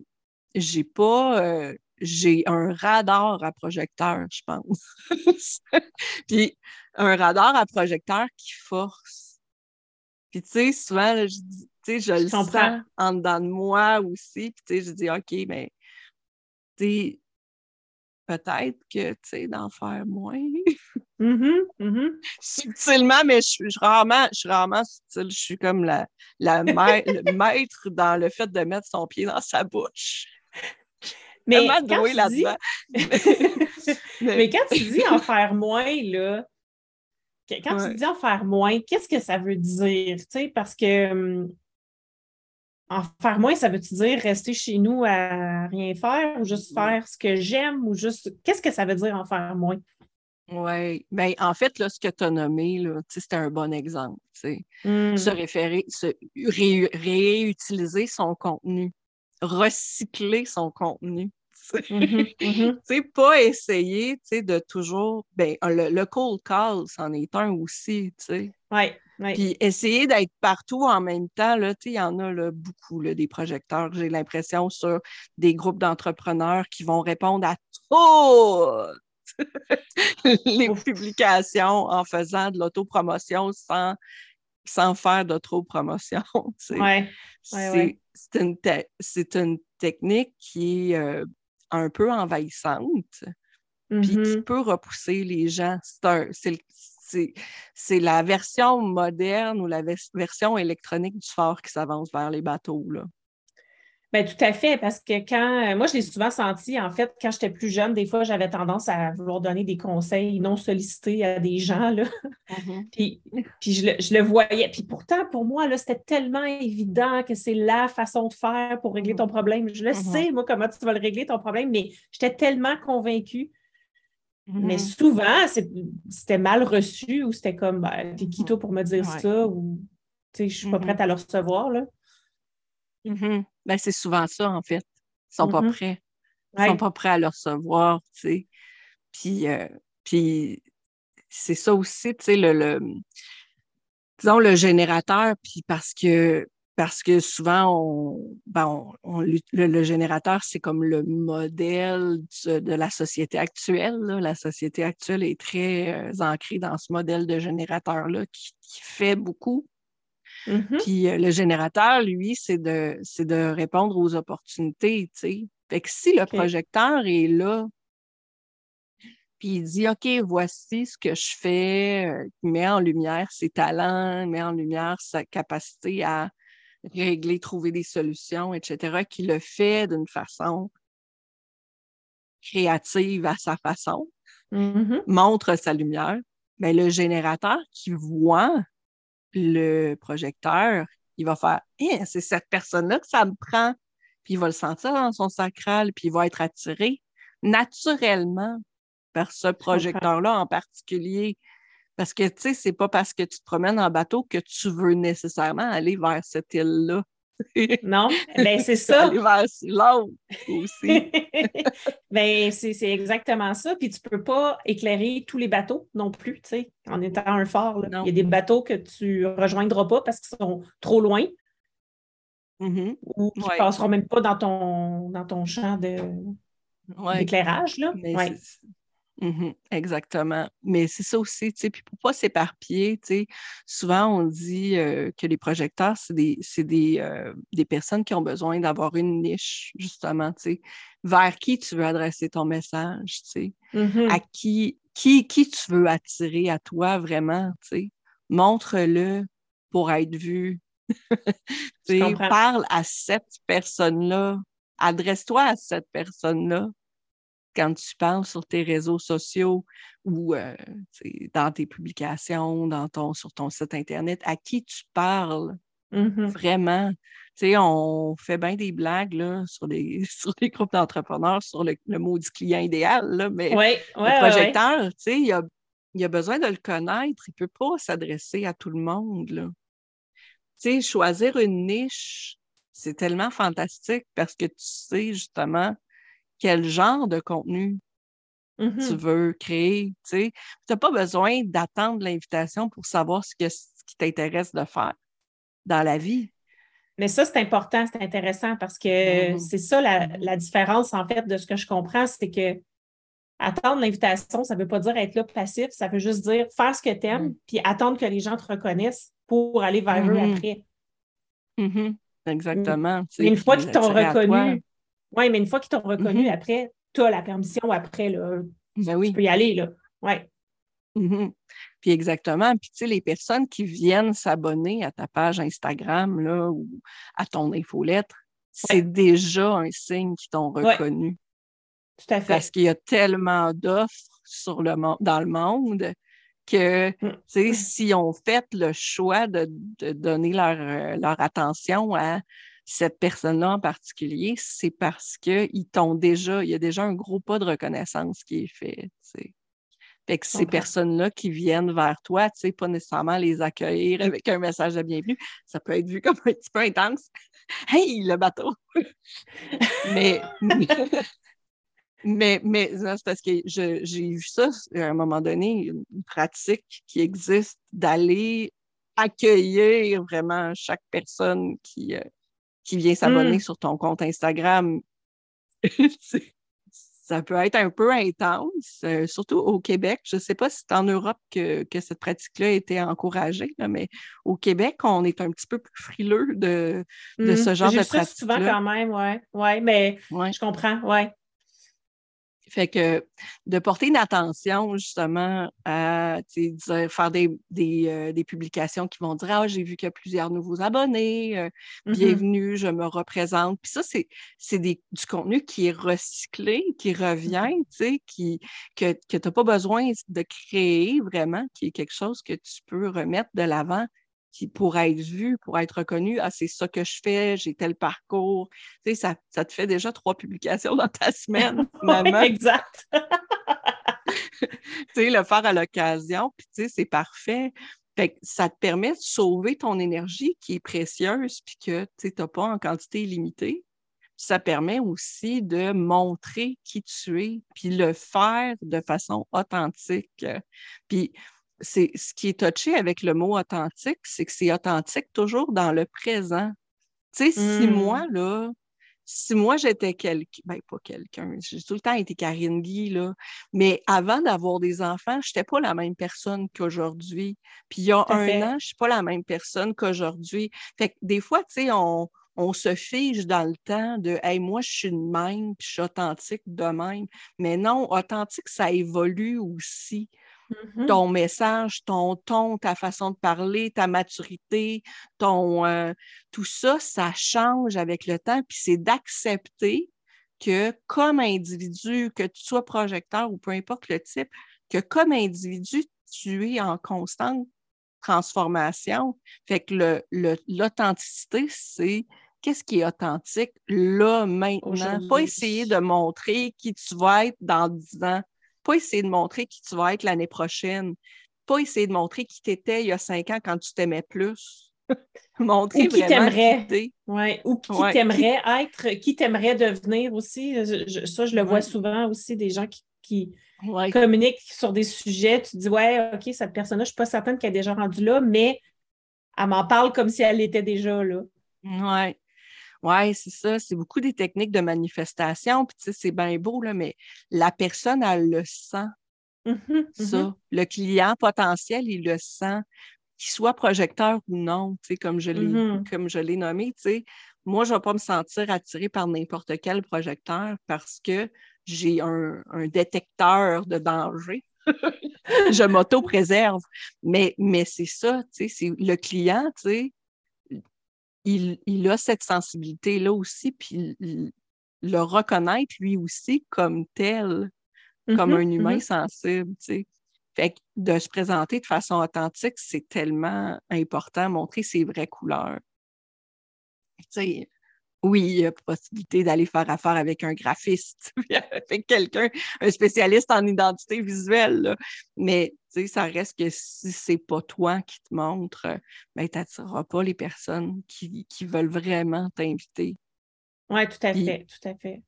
j'ai pas. Euh, j'ai un radar à projecteur, je pense. (laughs) Puis un radar à projecteur qui force. Puis tu sais, souvent, je, je le sens en dedans de moi aussi. Puis tu sais, je dis, OK, mais tu peut-être que, tu sais, d'en faire moins. (laughs) Mm-hmm, mm-hmm. Subtilement, mais je, suis rarement, je suis rarement subtile. Je suis comme la, la (laughs) le maître dans le fait de mettre son pied dans sa bouche. Mais quand, tu dis... (laughs) mais... quand tu dis en faire moins, là, quand tu dis en faire moins, qu'est-ce que ça veut dire? parce que hum, en faire moins, ça veut-tu dire rester chez nous à rien faire ou juste faire ce que j'aime ou juste. Qu'est-ce que ça veut dire en faire moins? Oui, bien, en fait, là, ce que tu as nommé, c'était un bon exemple. Hmm. Se référer, se réutiliser son contenu, recycler son contenu. Mm-hmm, mm-hmm. (laughs) pas essayer de toujours. Ben, le, cold call, c'en est un aussi. Oui. Puis essayer d'être partout en même temps, il y en a là, beaucoup, là, des projecteurs, j'ai l'impression, sur des groupes d'entrepreneurs qui vont répondre à toutes (laughs) les publications en faisant de l'autopromotion sans, sans faire d'autopromotion. (laughs) Ouais. Ouais, c'est une, une, technique qui est euh, un peu envahissante, puis qui mm-hmm. peut repousser les gens. C'est la version moderne ou la version électronique du fort qui s'avance vers les bateaux. Là. Bien, tout à fait, parce que quand, euh, moi, je l'ai souvent senti, en fait, quand j'étais plus jeune, des fois, j'avais tendance à vouloir donner des conseils non sollicités à des gens, là. Mm-hmm. (laughs) puis, puis je, le, voyais. Puis pourtant, pour moi, là, c'était tellement évident que c'est la façon de faire pour régler ton problème. Je le mm-hmm. sais, moi, comment tu vas le régler, ton problème, mais j'étais tellement convaincue. Mais mm-hmm. souvent, c'était mal reçu ou c'était comme, ben, t'es qui toi pour me dire ça? Ou, tu sais, je suis pas prête à le recevoir, là. Ben, c'est souvent ça, en fait. Ils sont pas mm-hmm. prêts. Ils ne sont pas prêts à le recevoir, tu sais. Puis, euh, puis c'est ça aussi, tu sais, le, disons, le générateur, puis parce que parce que souvent, on, ben le, générateur, c'est comme le modèle de, la société actuelle. La société actuelle est très euh, ancrée dans ce modèle de générateur-là qui, fait beaucoup. Mm-hmm. Puis euh, le générateur, lui, c'est de, de répondre aux opportunités, tu sais. Fait que si le projecteur est là, puis il dit, OK, voici ce que je fais, euh, il met en lumière ses talents, il met en lumière sa capacité à régler, trouver des solutions, etc., qui le fait d'une façon créative à sa façon, mm-hmm. montre sa lumière, mais ben, le générateur qui voit le projecteur, il va faire eh, c'est cette personne-là que ça me prend. Puis il va le sentir dans son sacral, puis il va être attiré naturellement par ce projecteur-là en particulier. Parce que, tu sais, c'est pas parce que tu te promènes en bateau que tu veux nécessairement aller vers cette île-là. (laughs) Non, ben c'est ça. l'autre aussi. (laughs) ben, c'est exactement ça. Puis tu peux pas éclairer tous les bateaux non plus, tu sais, en étant un phare. Il y a des bateaux que tu rejoindras pas parce qu'ils sont trop loin. Mm-hmm. Ou qui ne passeront même pas dans ton, dans ton champ d'éclairage. Ouais. Mhm, exactement. Mais c'est ça aussi, tu sais, puis pour pas s'éparpiller, tu sais, souvent on dit euh, que les projecteurs, c'est des, des, euh, des, personnes qui ont besoin d'avoir une niche, justement, tu sais, vers qui tu veux adresser ton message, tu sais, à qui, qui, qui tu veux attirer à toi vraiment, tu sais? Montre-le pour être vu. (laughs) tu sais, parle à cette personne-là. Adresse-toi à cette personne-là quand tu parles sur tes réseaux sociaux ou euh, dans tes publications, dans ton, sur ton site Internet, à qui tu parles mm-hmm. vraiment? on fait bien des blagues là, sur, les, (laughs) sur les groupes d'entrepreneurs sur le, mot du client idéal, là, mais le projecteur, il, a, il a besoin de le connaître. Il ne peut pas s'adresser à tout le monde. Là. choisir une niche, c'est tellement fantastique parce que tu sais justement quel genre de contenu tu Mhm. veux créer. Tu n'as pas besoin d'attendre l'invitation pour savoir ce, que, ce qui t'intéresse de faire dans la vie. Mais ça, c'est important, c'est intéressant parce que Mhm. c'est ça la, Mhm. la différence, en fait, de ce que je comprends, c'est que attendre l'invitation, ça ne veut pas dire être là passif, ça veut juste dire faire ce que tu aimes, Mhm. puis attendre que les gens te reconnaissent pour aller vers eux après. Exactement. une fois qu'ils t'ont reconnu, oui, mais une fois qu'ils t'ont reconnu, Mhm. après, tu as la permission après, là. Ben oui. Tu peux y aller, là. Ouais. Mhm. Puis exactement. Puis tu sais, les personnes qui viennent s'abonner à ta page Instagram là, ou à ton infolettre, c'est déjà un signe qu'ils t'ont Ouais. reconnu. Tout à fait. Parce qu'il y a tellement d'offres sur le mon- dans le monde que Mm. sais, si on fait le choix de, de donner leur, euh, leur attention à cette personne-là en particulier, c'est parce qu'ils t'ont déjà, il y a déjà un gros pas de reconnaissance qui est fait. tu sais. Fait que ces personnes-là qui viennent vers toi, tu sais, pas nécessairement les accueillir avec un message de bienvenue, ça peut être vu comme un petit peu intense. (laughs) Hey, le bateau! (laughs) mais, mais, mais c'est parce que j'ai vu ça à un moment donné, une une pratique qui existe d'aller accueillir vraiment chaque personne qui, euh, qui vient s'abonner Mm. sur ton compte Instagram. (laughs) Ça peut être un peu intense, euh, surtout au Québec. Je ne sais pas si c'est en Europe que, que cette pratique-là a été encouragée, là, mais au Québec, on est un petit peu plus frileux de, de Mm. ce genre de ça souvent quand même, ouais. Ouais, mais Ouais. je comprends, ouais. Fait que de porter une attention justement à dire- faire des, des, euh, des publications qui vont dire Ah, j'ai vu qu'il y a plusieurs nouveaux abonnés, euh, Mhm. bienvenue, je me représente. Puis ça, c'est, du contenu qui est recyclé, qui revient, sais, qui, que, que tu n'as pas besoin de créer vraiment, qui est quelque chose que tu peux remettre de l'avant qui pour être vu, pour être reconnu, ah, c'est ça que je fais, j'ai tel parcours. Tu sais, ça, ça te fait déjà trois publications dans ta semaine, (laughs) finalement. Ouais, exact. (laughs) (laughs) tu sais, le faire à l'occasion, puis tu sais, c'est parfait. Fait que ça te permet de sauver ton énergie qui est précieuse, puis que tu n'as pas en quantité illimitée. Ça permet aussi de montrer qui tu es, puis le faire de façon authentique. Puis c'est ce qui est touché avec le mot authentique, c'est que c'est authentique toujours dans le présent. Tu sais, si Mm. moi, là, si moi j'étais quelqu'un, ben pas quelqu'un, j'ai tout le temps été Karine Guy, là, mais avant d'avoir des enfants, je n'étais pas la même personne qu'aujourd'hui. Puis il y a un fait. an, je ne suis pas la même personne qu'aujourd'hui. Fait que des fois, tu sais, on, on se fige dans le temps de Hey, moi, je suis de même, puis je suis authentique de même. Mais non, authentique, ça évolue aussi Mhm. ton message, ton ton, ta façon de parler, ta maturité, ton euh, tout ça, ça change avec le temps. Puis c'est d'accepter que comme individu, que tu sois projecteur ou peu importe le type, que comme individu, tu es en constante transformation. Fait que le, le- l'authenticité, c'est qu'est-ce qui est authentique là, maintenant? Pas essayer de montrer qui tu vas être dans 10 ans pas essayer de montrer qui tu vas être l'année prochaine. Pas essayer de montrer qui tu étais il y a cinq ans quand tu t'aimais plus. (laughs) montrer Ou qui t'aimerais. Ouais. Ou qui Ouais. t'aimerait être, qui t'aimerait devenir aussi. Je- je- ça, je le vois souvent aussi, des gens qui, communiquent sur des sujets. Tu dis, ouais, OK, cette personne-là, je ne suis pas certaine qu'elle est déjà rendue là, mais elle m'en parle comme si elle était déjà là. Ouais. Ouais, c'est ça. C'est beaucoup des techniques de manifestation. Puis, tu sais, c'est bien beau, là, mais la personne, elle le sent, Mhm, ça. mhm. Le client potentiel, il le sent, qu'il soit projecteur ou non, tu sais, comme je l'ai, Mhm. l'ai nommé, tu sais. Moi, je ne vais pas me sentir attirée par n'importe quel projecteur parce que j'ai un, un détecteur de danger. (laughs) je m'auto-préserve. Mais, mais c'est ça, tu sais, c'est le client, tu sais, il, il a cette sensibilité-là aussi, puis il- le reconnaître lui aussi comme tel, comme Mhm, un humain mhm. sensible, tu sais. Fait que de se présenter de façon authentique, c'est tellement important, montrer ses vraies couleurs. Tu sais, oui, il y a possibilité d'aller faire affaire avec un graphiste, (laughs) avec quelqu'un, un spécialiste en identité visuelle, là. mais tu sais, ça reste que si c'est pas toi qui te montre, ben, tu n'attireras pas les personnes qui, qui veulent vraiment t'inviter. Oui, tout à Puis- fait, tout à fait.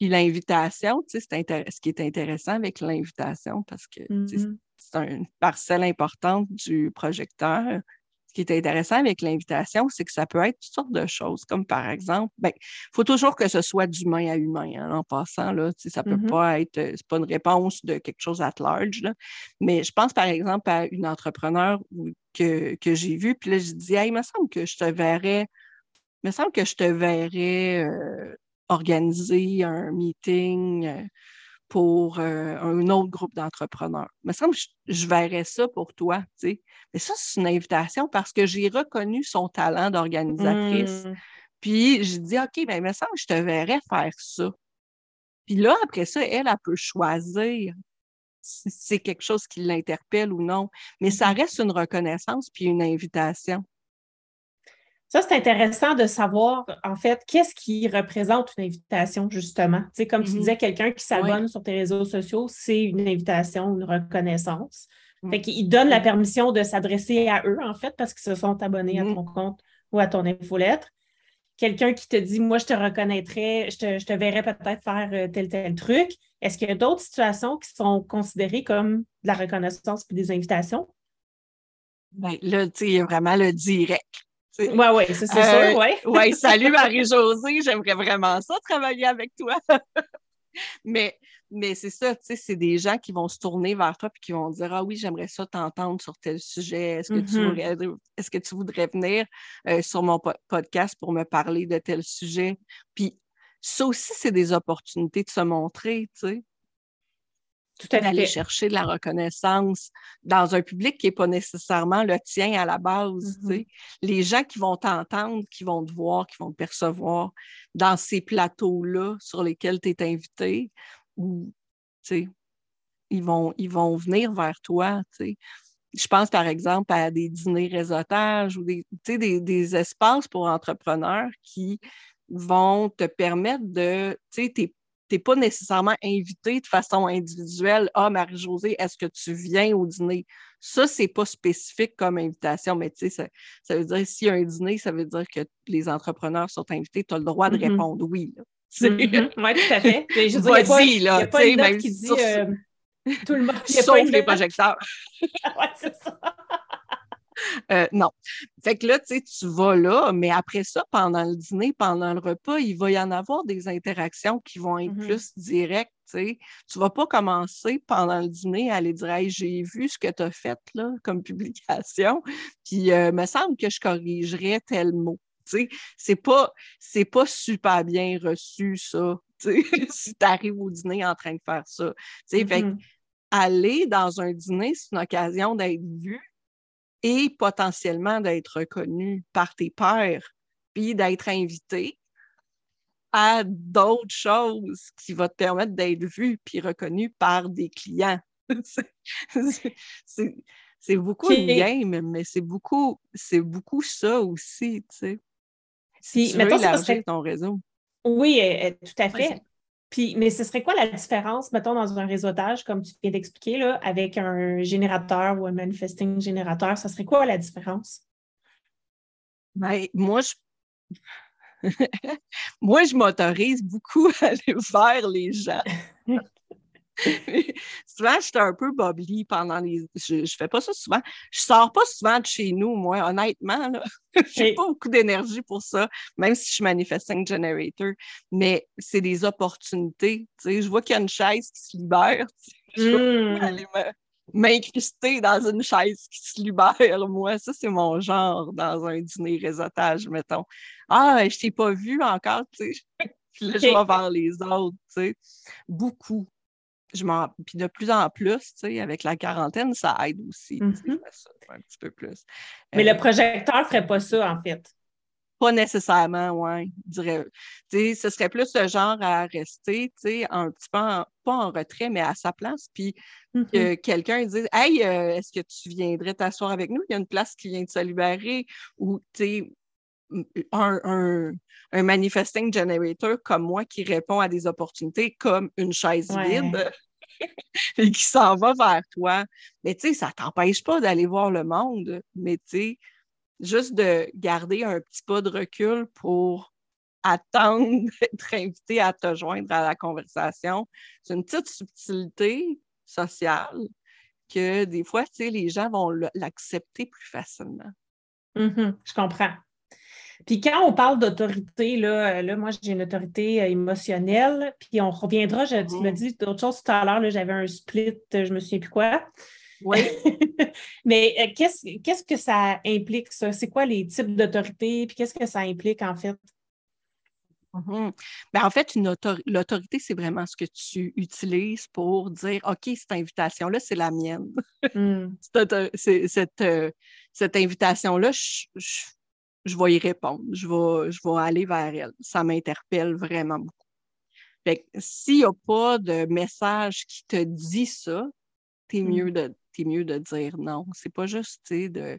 Puis l'invitation, tu sais, c'est ce qui est intéressant avec l'invitation, parce que mm-hmm. c'est une parcelle importante du projecteur. Ce qui est intéressant avec l'invitation, c'est que ça peut être toutes sortes de choses, comme par exemple, ben, il faut toujours que ce soit d'humain à humain, hein, en passant, là, ça ne peut mm-hmm. pas être, euh, c'est pas une réponse de quelque chose at large, là. mais je pense par exemple à une entrepreneur que, que j'ai vue, puis là, je dis, hey, il me semble que je te verrais il me semble que je te verrais euh, organiser un meeting euh, pour euh, un autre groupe d'entrepreneurs. Il me semble que je, verrais ça pour toi. Mais ça, c'est une invitation parce que j'ai reconnu son talent d'organisatrice. Mmh. Puis je dis, OK, ben, il me semble que je te verrais faire ça. Puis là, après ça, elle, elle peut choisir si c'est quelque chose qui l'interpelle ou non. Mais ça mmh reste une reconnaissance puis une invitation. Ça, c'est intéressant de savoir, en fait, qu'est-ce qui représente une invitation, justement. Tu sais, comme tu mm-hmm. disais, quelqu'un qui s'abonne sur tes réseaux sociaux, c'est une invitation, une reconnaissance. Mm. Fait qu'il donne la permission de s'adresser à eux, en fait, parce qu'ils se sont abonnés à mm-hmm. ton compte ou à ton infolettre. Quelqu'un qui te dit, moi, je te reconnaîtrais, je te, je te verrais peut-être faire euh, tel, tel truc. Est-ce qu'il y a d'autres situations qui sont considérées comme de la reconnaissance et des invitations? Bien, là, tu sais, il y a vraiment le direct. Oui, oui, c'est ça, oui. oui, salut (laughs) Marie-Josée, j'aimerais vraiment ça travailler avec toi. (laughs) mais mais c'est ça, tu sais, c'est des gens qui vont se tourner vers toi et qui vont dire Ah oui, j'aimerais ça t'entendre sur tel sujet. Est-ce que, tu, mm-hmm. voudrais, est-ce que tu voudrais venir euh, sur mon podcast pour me parler de tel sujet? Puis ça aussi, c'est des opportunités de se montrer, tu sais. Tout à D'aller chercher de la reconnaissance dans un public qui n'est pas nécessairement le tien à la base. Mm-hmm. Les gens qui vont t'entendre, qui vont te voir, qui vont te percevoir dans ces plateaux-là sur lesquels tu es invité, ou, ils vont, ils vont venir vers toi. Je pense par exemple à des dîners réseautage ou des, des, des espaces pour entrepreneurs qui vont te permettre de, tu sais, tu n'es pas nécessairement invité de façon individuelle. Ah, Marie-Josée, est-ce que tu viens au dîner? Ça, c'est pas spécifique comme invitation, mais tu sais, ça, veut dire s'il y a un dîner, ça veut dire que les entrepreneurs sont invités, tu as le droit de mm-hmm. répondre oui. Mm-hmm. Oui, tout à fait. Je veux dire, il n'y a, pas, une note qui dit euh, tout le monde. (laughs) Sauf les projecteurs. (laughs) oui, c'est ça. (laughs) Euh, non. Fait que là, tu sais, tu vas là, mais après ça, pendant le dîner, pendant le repas, il va y en avoir des interactions qui vont être mm-hmm. plus directes. Tu ne vas pas commencer pendant le dîner à aller dire hey, j'ai vu ce que tu as fait là, comme publication, puis il euh, me semble que je corrigerais tel mot. C'est pas, pas super bien reçu, ça, (laughs) si tu arrives au dîner en train de faire ça. Fait mm-hmm. aller dans un dîner, c'est une occasion d'être vu, et potentiellement d'être reconnu par tes pairs, puis d'être invité à d'autres choses qui vont te permettre d'être vu puis reconnu par des clients. (laughs) c'est beaucoup de game, mais c'est beaucoup, c'est beaucoup ça aussi, tu sais. Si tu veux élargir ton réseau. Oui, euh, euh, tout à fait mais ce serait quoi la différence, mettons, dans un réseautage, comme tu viens d'expliquer, avec un générateur ou un manifesting générateur? Ce serait quoi la différence? Ben, moi, je. (laughs) moi, je m'autorise beaucoup à aller (laughs) vers les gens. (laughs) souvent, j'étais un peu bubbly pendant les. Je, ne fais pas ça souvent. Je sors pas souvent de chez nous, moi, honnêtement. (laughs) Je n'ai pas beaucoup d'énergie pour ça, même si je suis manifesting generator. Mais c'est des opportunités. je vois qu'il y a une chaise qui se libère. Je vais hmm. aller m'incruster dans une chaise qui se libère, moi. Ça, c'est mon genre dans un dîner réseautage, mettons. Ah, je t'ai pas vu encore, tu sais. (laughs) Puis là, je vais vers les autres, tu sais. Beaucoup je Puis de plus en plus, tu sais, avec la quarantaine, ça aide aussi. Mm-hmm. un petit peu plus. Mais le euh, projecteur ne ferait pas ça, en fait. Pas nécessairement, oui. Dirais, ce serait plus le genre à rester, tu sais, un petit peu, pas en retrait, mais à sa place. Puis que mm-hmm. quelqu'un dise Hey, euh, est-ce que tu viendrais t'asseoir avec nous? Il y a une place qui vient de se libérer. Ou, tu sais, un, un, manifesting generator comme moi qui répond à des opportunités comme une chaise vide (laughs) et qui s'en va vers toi. Mais tu sais, ça t'empêche pas d'aller voir le monde, mais tu sais, juste de garder un petit pas de recul pour attendre (laughs) d'être invité à te joindre à la conversation. C'est une petite subtilité sociale que des fois, tu sais, les gens vont l'accepter plus facilement. Mm-hmm, je comprends. Puis quand on parle d'autorité, là, là, moi, j'ai une autorité euh, émotionnelle, puis on reviendra, je, tu me mm. dis d'autres choses tout à l'heure, j'avais un split, je me souviens plus quoi. Oui. (laughs) Mais euh, qu'est-ce que ça implique, ça? C'est quoi les types d'autorité, puis qu'est-ce que ça implique, en fait? Mm-hmm. Ben, en fait, l'autorité, c'est vraiment ce que tu utilises pour dire OK, cette invitation-là, c'est la mienne. Mm. (laughs) cette, euh, cette invitation-là, je, je vais y répondre, je vais, je vais aller vers elle. Ça m'interpelle vraiment beaucoup. Fait s'il n'y a pas de message qui te dit ça, t'es mm. mieux de es mieux de dire non. C'est pas juste de,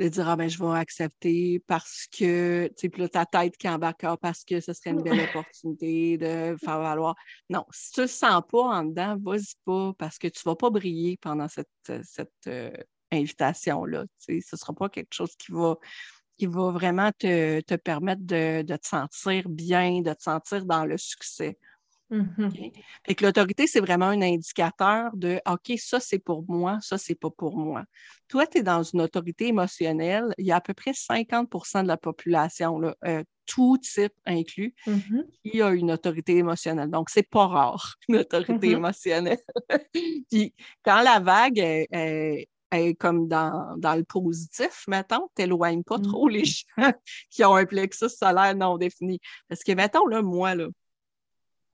de dire ah ben je vais accepter parce que tu sais, puis là, ta tête qui embarque ah, parce que ce serait une belle (laughs) opportunité de faire valoir. Non, si tu le sens pas en dedans, vas-y pas parce que tu vas pas briller pendant cette, cette euh, invitation-là. Ce ne sera pas quelque chose qui va qui va vraiment te, permettre de, te sentir bien, de te sentir dans le succès. Mm-hmm. que l'autorité, c'est vraiment un indicateur de OK, ça c'est pour moi, ça c'est pas pour moi. Toi, tu es dans une autorité émotionnelle, il y a à peu près 50% de la population, euh, tout type inclus, mm-hmm. qui a une autorité émotionnelle. Donc, c'est pas rare, (laughs) une autorité mm-hmm. émotionnelle. (laughs) Puis quand la vague est, comme dans, le positif, mettons, t'éloignes pas trop les mm. (laughs) gens qui ont un plexus solaire non défini. Parce que, mettons, là, moi, là,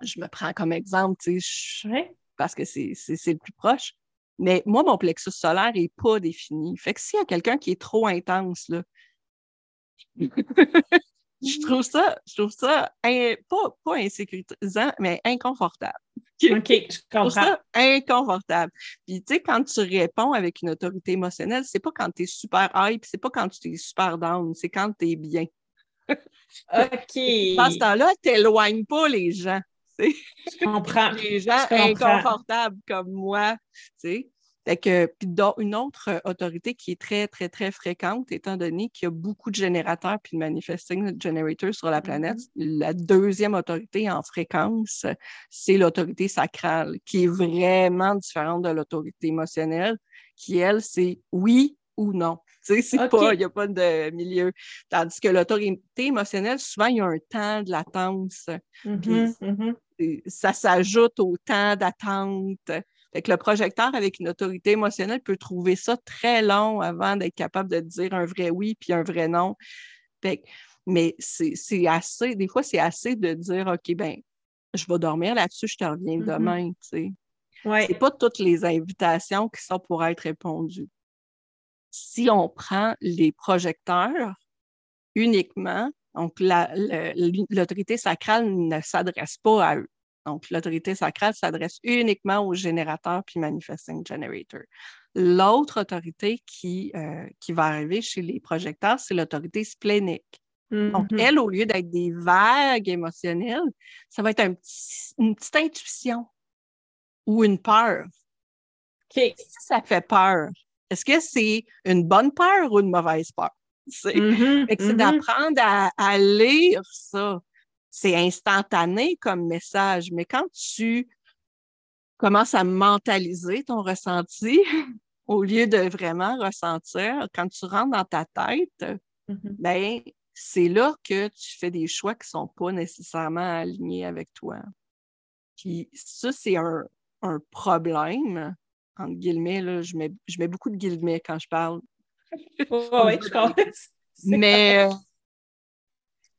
je me prends comme exemple, tu sais, parce que c'est le plus proche. Mais moi, mon plexus solaire n'est pas défini. Fait que s'il y a quelqu'un qui est trop intense, là, (laughs) je trouve ça, je trouve ça pas, pas insécurisant, mais inconfortable. OK, je comprends. ça inconfortable. Puis, tu sais, quand tu réponds avec une autorité émotionnelle, c'est pas quand tu es super hype, c'est pas quand tu es super down, c'est quand tu es bien. OK. (laughs) Dans ce temps-là, t'éloignes pas les gens. Je comprends. (laughs) Les gens inconfortables comme moi, tu sais. Fait que, puis une autre euh, autorité qui est très, très, très fréquente, étant donné qu'il y a beaucoup de générateurs puis de manifesting generators sur la planète, mm-hmm. la deuxième autorité en fréquence, c'est l'autorité sacrale, qui est vraiment différente de l'autorité émotionnelle, qui, elle, c'est oui ou non. (laughs) Tu sais, c'est pas, il n'y a pas de milieu. Tandis que l'autorité émotionnelle, souvent, il y a un temps de latence. Mm-hmm, mm-hmm. Ça s'ajoute au temps d'attente. Fait que le projecteur avec une autorité émotionnelle peut trouver ça très long avant d'être capable de dire un vrai oui puis un vrai non. mais c'est assez, des fois, c'est assez de dire OK, ben, je vais dormir là-dessus, je te reviens mm-hmm. demain. Tu sais. C'est pas toutes les invitations qui sont pour être répondues. Si on prend les projecteurs uniquement, donc l'autorité sacrale ne s'adresse pas à eux. Donc, l'autorité sacrale s'adresse uniquement aux générateurs puis manifesting generator. L'autre autorité qui, euh, qui va arriver chez les projecteurs, c'est l'autorité splénique. Donc, mm-hmm. elle, au lieu d'être des vagues émotionnelles, ça va être un une petite intuition ou une peur. Si ça fait peur, est-ce que c'est une bonne peur ou une mauvaise peur? (laughs) C'est mm-hmm. mm-hmm. d'apprendre à, à, lire ça c'est instantané comme message, mais quand tu commences à mentaliser ton ressenti, (laughs) au lieu de vraiment ressentir, quand tu rentres dans ta tête, mm-hmm. ben, c'est là que tu fais des choix qui ne sont pas nécessairement alignés avec toi. Puis ça, c'est un, problème, entre guillemets, là, je, mets, je mets beaucoup de guillemets quand je parle. oui, je (laughs) comprends. Mais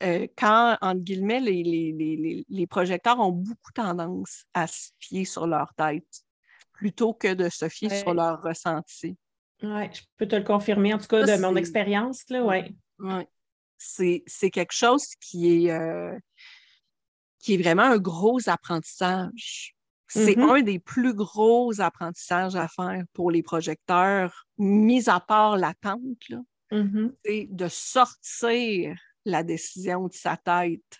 euh, quand, entre guillemets, les, projecteurs ont beaucoup tendance à se fier sur leur tête plutôt que de se fier sur leur ressenti. Oui, je peux te le confirmer, en tout cas, de mon expérience. Oui. Ouais. C'est quelque chose qui est, euh, qui est vraiment un gros apprentissage. C'est mm-hmm. un des plus gros apprentissages à faire pour les projecteurs, mis à part l'attente. Mm-hmm. C'est de sortir la décision de sa tête.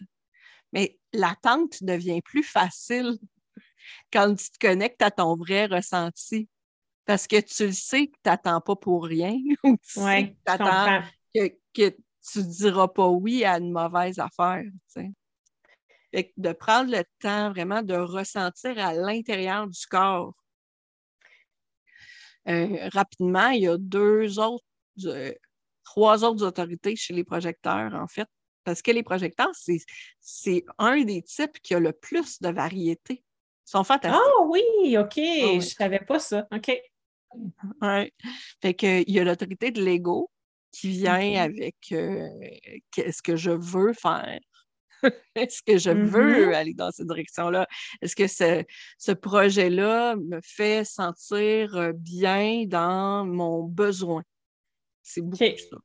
Mais l'attente devient plus facile quand tu te connectes à ton vrai ressenti. Parce que tu le sais que tu n'attends pas pour rien. (laughs) Oui, que, que, tu ne diras pas oui à une mauvaise affaire. de prendre le temps vraiment de ressentir à l'intérieur du corps. Euh, rapidement, il y a deux autres, euh, trois autres autorités chez les projecteurs, en fait, parce que les projecteurs, c'est un des types qui a le plus de variété. Ils sont fantastiques. Ah oui, OK. Ah je ne savais pas ça. OK. Oui. Fait que, il y a l'autorité de l'ego qui vient avec euh, qu'est-ce que je veux faire? (laughs) Est-ce que je veux mm-hmm. aller dans cette direction-là? Est-ce que ce, ce projet-là me fait sentir euh, bien dans mon besoin? C'est beaucoup ça.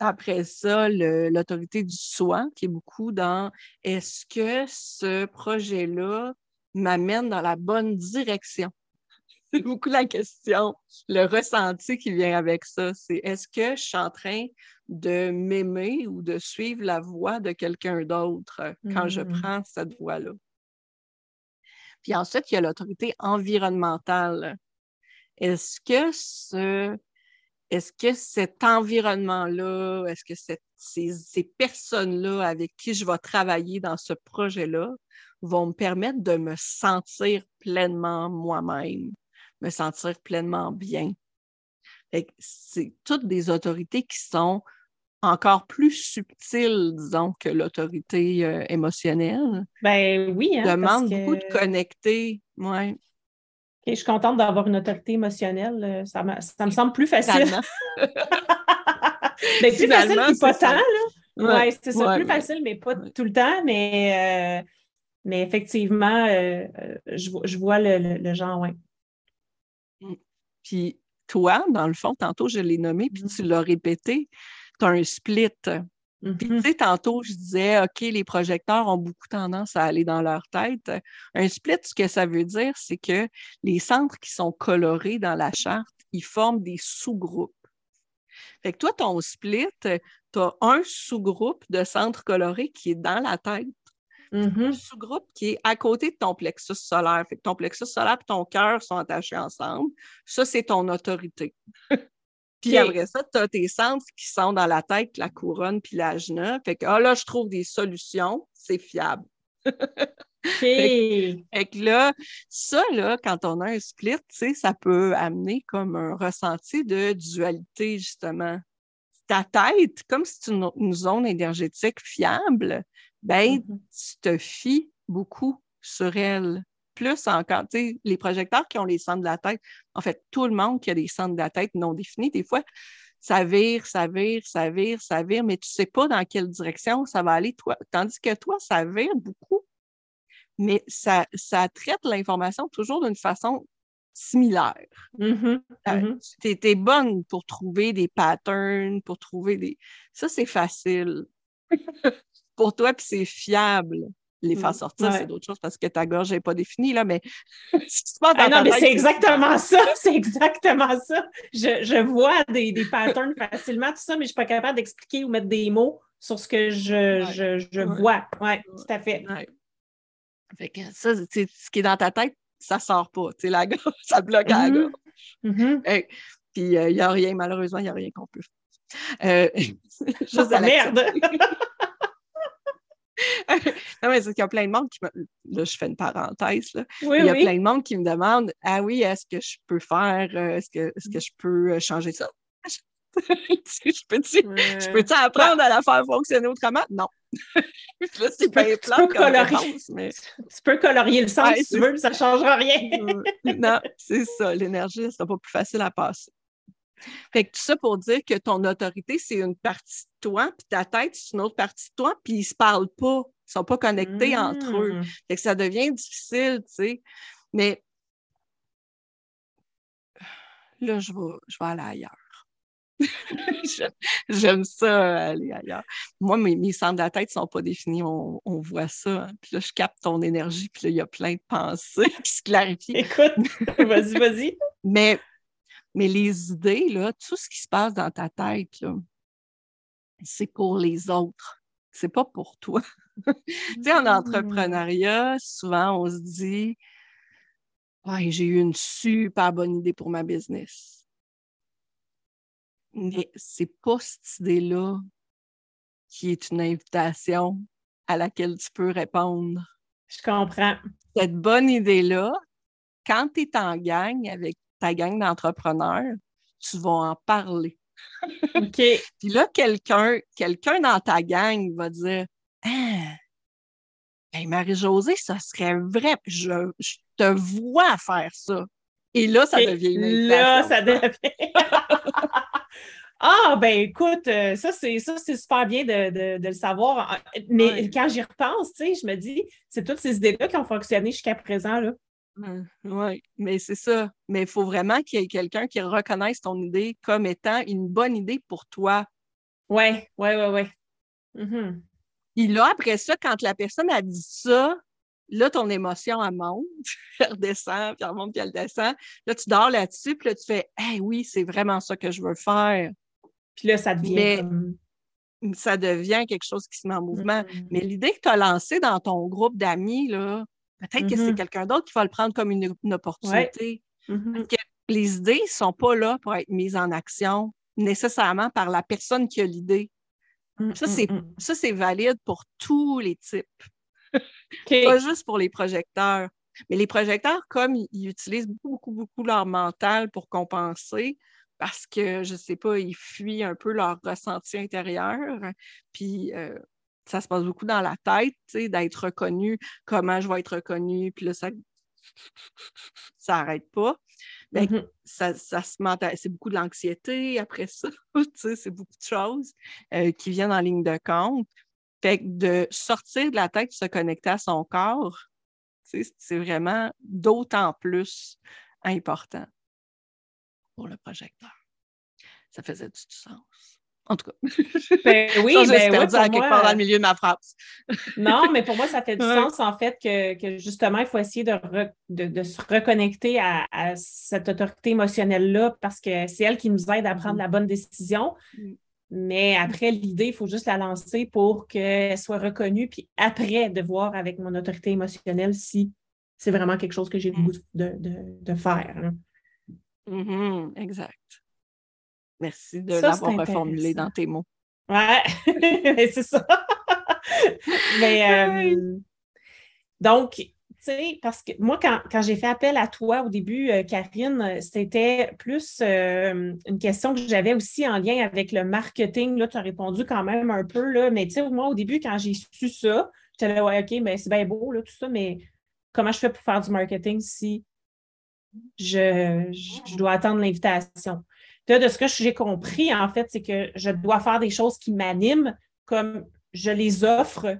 Après ça, l'autorité du soi, qui est beaucoup dans est-ce que ce projet-là m'amène dans la bonne direction? (laughs) C'est beaucoup la question, le ressenti qui vient avec ça. C'est est-ce que je suis en train de m'aimer ou de suivre la voie de quelqu'un d'autre quand je mm. prends cette voie-là? Puis ensuite, il y a l'autorité environnementale. Est-ce que ce est-ce que cet environnement-là, est-ce que ces, ces personnes-là avec qui je vais travailler dans ce projet-là vont me permettre de me sentir pleinement moi-même? me sentir pleinement bien? C'est toutes des autorités qui sont encore plus subtiles, disons, que l'autorité euh, émotionnelle. Ben oui. Hein, demande beaucoup de connecter. Ouais. Je suis contente d'avoir une autorité émotionnelle. Euh, ça, me semble plus facile. mais (laughs) plus facile, mais pas tant. Oui, c'est ça, plus facile, mais pas tout le temps. Mais, euh, mais effectivement, je, vois le, le genre, oui. Puis toi, dans le fond, tantôt, je l'ai nommé, puis tu l'as répété, tu as un split. Puis, tu mm-hmm. sais, tantôt, je disais, OK, les projecteurs ont beaucoup tendance à aller dans leur tête. Un split, ce que ça veut dire, c'est que les centres qui sont colorés dans la charte, ils forment des sous-groupes. Fait que toi, ton split, tu as un sous-groupe de centres colorés qui est dans la tête un mm-hmm. sous-groupe qui est à côté de ton plexus solaire. Fait que ton plexus solaire et ton cœur sont attachés ensemble. Ça, c'est ton autorité. (laughs) puis après ça, tu as tes centres qui sont dans la tête, la couronne puis l'ajna. Fait que ah, là, je trouve des solutions, c'est fiable. (laughs) fait, que là, ça, là, quand on a un split, ça peut amener comme un ressenti de dualité, justement. Ta tête, comme c'est une zone énergétique fiable, ben, mm-hmm. tu te fies beaucoup sur elle. Plus encore, tu sais, les projecteurs qui ont les centres de la tête, en fait, tout le monde qui a des centres de la tête non définis, des fois, ça vire, ça vire, ça vire, ça vire, mais tu ne sais pas dans quelle direction ça va aller, toi. Tandis que toi, ça vire beaucoup, mais ça, ça traite l'information toujours d'une façon similaire. Mm-hmm. Euh, mm-hmm. tu es, bonne pour trouver des patterns, pour trouver des. Ça, c'est facile. (laughs) pour toi, puis c'est fiable. Les faire sortir, c'est d'autres choses parce que ta gorge n'est pas définie, là, mais (laughs) ah non, mais (laughs) c'est exactement ça, c'est exactement ça. Je, vois des, des, patterns (laughs) facilement, tout ça, mais je ne suis pas capable d'expliquer ou mettre des mots sur ce que je, vois. Oui, tout à fait. Fait que ça, ce qui est dans ta tête, ça ne sort pas. La gorge, ça bloque à la mm-hmm. gorge. Mm-hmm. puis il euh, n'y a rien, malheureusement, il n'y a rien qu'on peut faire. Euh, juste à merde! (laughs) non, mais c'est qu'il y a plein de monde qui me. Là, je fais une parenthèse. Là. il y a plein de monde qui me demande Ah oui, est-ce que je peux faire, euh, est-ce que, est que je peux euh, changer ça? (laughs) je peux-tu je peux apprendre à la faire fonctionner autrement? Non. (laughs) là, c'est bien plat comme réponse, mais... Tu peux colorier le sang si tu veux, ça ne changera rien. non, c'est ça. L'énergie, ce sera pas plus facile à passer. Fait que tout ça pour dire que ton autorité, c'est une partie de toi, puis ta tête, c'est une autre partie de toi, puis ils ne se parlent pas. Ils ne sont pas connectés entre eux. Mmh. Fait que ça devient difficile, tu sais. Mais là, je vais, je vais aller ailleurs. (laughs) J'aime ça, aller ailleurs. Moi, mes, mes, centres de la tête ne sont pas définis. On, voit ça. Hein. Puis là, je capte ton énergie. Puis là, il y a plein de pensées (laughs) qui se clarifient. Écoute, (laughs) vas-y, vas-y. Mais mais les idées, là, tout ce qui se passe dans ta tête, c'est pour les autres. C'est pas pour toi. (laughs) tu sais, en mmh. entrepreneuriat, souvent, on se dit ouais, j'ai eu une super bonne idée pour ma business. Mais c'est pas cette idée-là qui est une invitation à laquelle tu peux répondre. Je comprends. Cette bonne idée-là, quand tu es en gang avec ta gang d'entrepreneurs, tu vas en parler. OK. (laughs) Puis là, quelqu'un quelqu'un dans ta gang va dire Ah, Marie-Josée, ça serait vrai. Je, te vois faire ça. Et là, ça devient une Là, ça devient. (laughs) Ah, ben écoute, euh, ça, c'est ça, c'est super bien de, le savoir. Mais quand j'y repense, tu sais, je me dis, c'est toutes ces idées-là qui ont fonctionné jusqu'à présent. Là. Oui, mais c'est ça. Mais il faut vraiment qu'il y ait quelqu'un qui reconnaisse ton idée comme étant une bonne idée pour toi. Oui, oui, oui, oui. Mm-hmm. Et là, après ça, quand la personne a dit ça, là, ton émotion, elle monte, (laughs) elle redescend, puis elle remonte, puis elle descend. Là, tu dors là-dessus, puis là, tu fais Hey, oui, c'est vraiment ça que je veux faire. Puis là, ça devient. Ça devient quelque chose qui se met en mouvement. Mm-hmm. Mais l'idée que tu as lancée dans ton groupe d'amis, là, peut-être que c'est mm-hmm. quelqu'un d'autre qui va le prendre comme une, opportunité. Mm-hmm. que les idées ne sont pas là pour être mises en action nécessairement par la personne qui a l'idée. Mm, ça, c'est, ça, c'est valide pour tous les types. (laughs) Pas juste pour les projecteurs. Mais les projecteurs, comme ils utilisent beaucoup, beaucoup, beaucoup leur mental pour compenser, parce que, je ne sais pas, ils fuient un peu leur ressenti intérieur. Puis euh, ça se passe beaucoup dans la tête, d'être reconnu, comment je vais être reconnu, puis là, ça ça n'arrête pas. Ben, mm-hmm. ça, ça, se c'est beaucoup de l'anxiété après ça, (laughs) c'est beaucoup de choses euh, qui viennent en ligne de compte. Fait que de sortir de la tête, se connecter à son corps, c'est vraiment d'autant plus important pour le projecteur. Ça faisait du sens. En tout cas. (laughs) Ben oui, ça, ben perdu à quelque part dans le milieu de ma phrase. non, mais pour moi, ça fait du (laughs) sens, en fait, que, justement, il faut essayer de, de, se reconnecter à, cette autorité émotionnelle-là parce que c'est elle qui nous aide à prendre la bonne décision. Mm. Mais après, l'idée, il faut juste la lancer pour qu'elle soit reconnue, puis après, de voir avec mon autorité émotionnelle si c'est vraiment quelque chose que j'ai le goût de, de, faire. Hein. Mm-hmm, exact. Merci de l'avoir reformulé dans tes mots. Ouais, (laughs) c'est ça. (laughs) Mais euh, donc, tu sais, parce que moi, quand, j'ai fait appel à toi au début, euh, Karine, c'était plus euh, une question que j'avais aussi en lien avec le marketing. Là, tu as répondu quand même un peu, là, mais tu sais, moi, au début, quand j'ai su ça, j'étais là, ouais, OK, mais ben, c'est bien beau, là, tout ça, mais comment je fais pour faire du marketing si je, je dois attendre l'invitation? De ce que j'ai compris, en fait, c'est que je dois faire des choses qui m'animent comme je les offre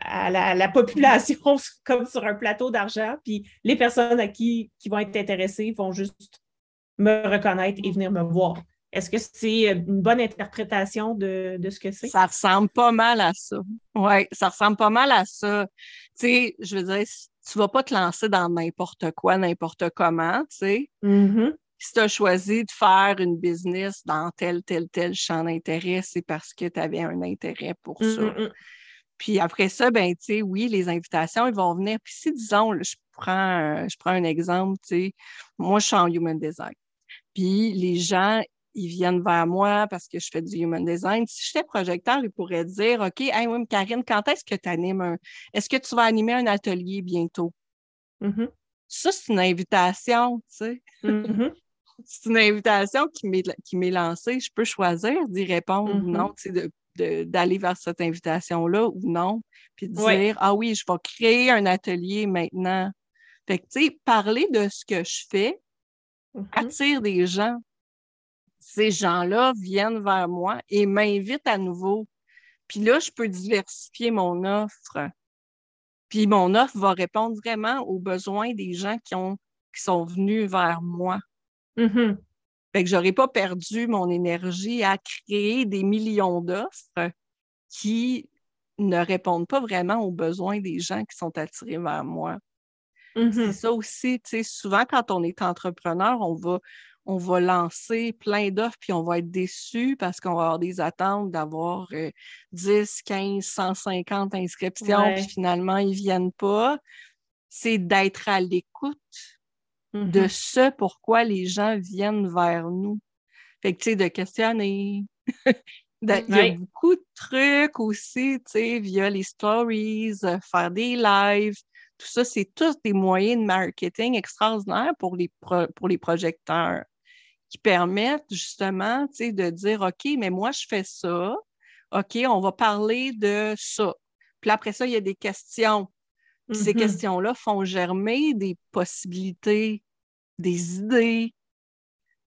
à la, population (laughs) comme sur un plateau d'argent, puis les personnes à qui, qui vont être intéressées vont juste me reconnaître et venir me voir. Est-ce que c'est une bonne interprétation de, ce que c'est? Ça ressemble pas mal à ça. Oui, ça ressemble pas mal à ça. Tu sais, je veux dire, tu vas pas te lancer dans n'importe quoi, n'importe comment, tu sais. Mm-hmm si tu as choisi de faire une business dans tel, tel, tel champ d'intérêt, c'est parce que tu avais un intérêt pour mmh, ça. Mmh, mmh. Puis après ça, ben, tu sais, oui, les invitations, ils vont venir. Puis si, disons, je prends, je prends un exemple, tu sais, moi, je suis en human design. Puis les gens, ils viennent vers moi parce que je fais du human design. Si j'étais projecteur, ils pourraient dire, OK, hey, oui, Karine, quand est-ce que tu animes un... Est-ce que tu vas animer un atelier bientôt? Ça, c'est une invitation, tu sais c'est une invitation qui m'est lancée. Je peux choisir d'y répondre ou non, mm-hmm. d'aller vers cette invitation-là ou non, puis de dire Ah oui, je vais créer un atelier maintenant. Fait que, tu sais, parler de ce que je fais mm-hmm. attire des gens. Ces gens-là viennent vers moi et m'invitent à nouveau. Puis là, je peux diversifier mon offre. Puis mon offre va répondre vraiment aux besoins des gens qui, ont, qui sont venus vers moi. Mm-hmm. Fait que j'aurais pas perdu mon énergie à créer des millions d'offres qui ne répondent pas vraiment aux besoins des gens qui sont attirés vers moi. Mm-hmm. C'est ça aussi, tu sais, souvent quand on est entrepreneur, on va, on va lancer plein d'offres puis on va être déçu parce qu'on va avoir des attentes d'avoir 10, 15, 150 inscriptions puis finalement ils viennent pas. C'est d'être à l'écoute de mm-hmm. ce pourquoi les gens viennent vers nous. Fait que, tu sais, de questionner. (laughs) Il y a beaucoup de trucs aussi, tu sais, via les stories, euh, faire des lives. Tout ça, c'est tous des moyens de marketing extraordinaires pour les, pour les projecteurs qui permettent justement, tu sais, de dire, OK, mais moi, je fais ça. OK, on va parler de ça. Puis après ça, il y a des questions. Ces mm-hmm. questions-là font germer des possibilités, des idées,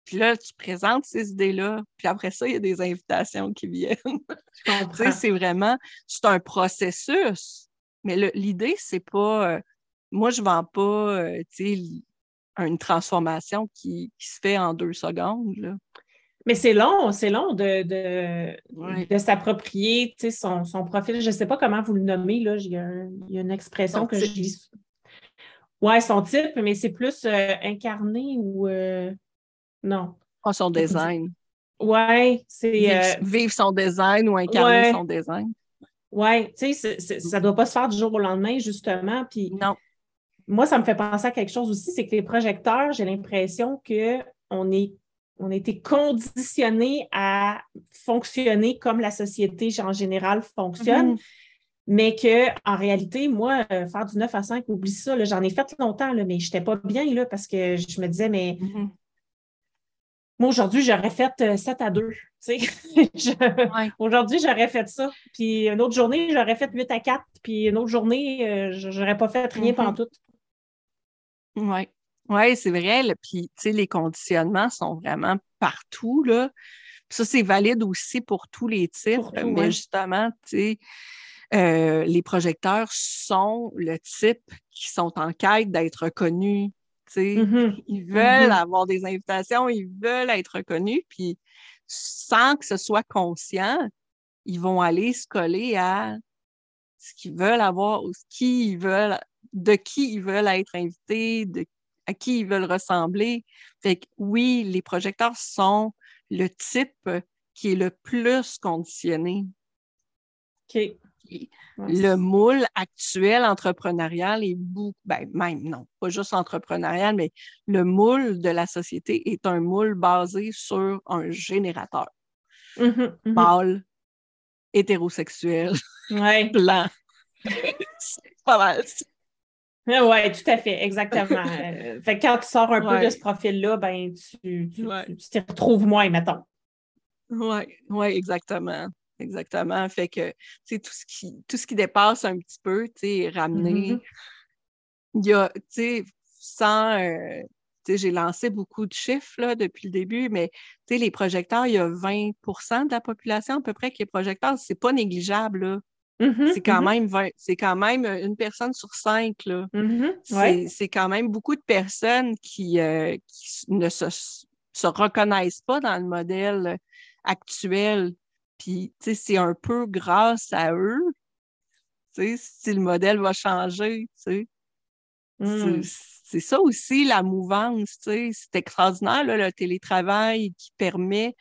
puis là, tu présentes ces idées-là, puis après ça, il y a des invitations qui viennent. (laughs) c'est vraiment, c'est un processus. Mais l'idée, c'est pas, euh, moi, je vends pas, euh, une transformation qui, se fait en deux secondes. Mais c'est long, c'est long de, de, s'approprier son, son profil. Je ne sais pas comment vous le nommez, là. Il y a, une expression que je dis. Oui, son type, mais c'est plus euh, incarné ou. Non. Ah, son design. Oui, c'est. Vivre, son design ou incarner son design. Oui, tu sais, ça ne doit pas se faire du jour au lendemain, justement. Puis non. Moi, ça me fait penser à quelque chose aussi, c'est que les projecteurs, j'ai l'impression qu'on est on a été conditionné à fonctionner comme la société en général fonctionne. Mm-hmm. Mais qu'en réalité, moi, euh, faire du 9 à 5, oublie ça. J'en ai fait longtemps, là, mais je n'étais pas bien là, parce que je me disais, mais mm-hmm. Moi, aujourd'hui, j'aurais fait 7 euh, à 2. (laughs) Aujourd'hui, j'aurais fait ça. Puis une autre journée, j'aurais fait 8 à 4. Puis une autre journée, euh, je n'aurais pas fait rien pendant tout. Oui. Oui, c'est vrai. Puis, tu sais, les conditionnements sont vraiment partout, là. ça, c'est valide aussi pour tous les types. mais justement, tu sais, euh, les projecteurs sont le type qui sont en quête d'être connus, Mm-hmm. Ils veulent mm-hmm. avoir des invitations, ils veulent être reconnus, puis sans que ce soit conscient, ils vont aller se coller à ce qu'ils veulent avoir, ou qui ils veulent, de qui ils veulent être invités, de, à qui ils veulent ressembler. Fait que oui, les projecteurs sont le type qui est le plus conditionné. OK le moule actuel entrepreneurial est beaucoup, ben, même non, pas juste entrepreneurial, mais le moule de la société est un moule basé sur un générateur. Mm-hmm, mm-hmm. Mâle, hétérosexuel, blanc. (laughs) C'est pas mal. Oui, tout à fait, exactement. (laughs) Euh, fait quand tu sors un peu de ce profil-là, ben, tu, tu, tu, retrouves moins, mettons. Oui, ouais, exactement. Exactement. Fait que, tu tout ce qui, tout ce qui dépasse un petit peu, tu sais, ramener. Mm-hmm. Il y a, tu sais, sans. Euh, j'ai lancé beaucoup de chiffres là, depuis le début, mais les projecteurs, il y a 20% de la population à peu près qui est projecteur. C'est pas négligeable. Là. Mm-hmm, c'est quand, mm-hmm. c'est quand même une personne sur cinq. Là. C'est quand même beaucoup de personnes qui, euh, qui ne se, se, reconnaissent pas dans le modèle actuel puis, c'est un peu grâce à eux, si le modèle va changer. Hmm. C'est ça aussi, la mouvance. C'est extraordinaire, le télétravail qui permet,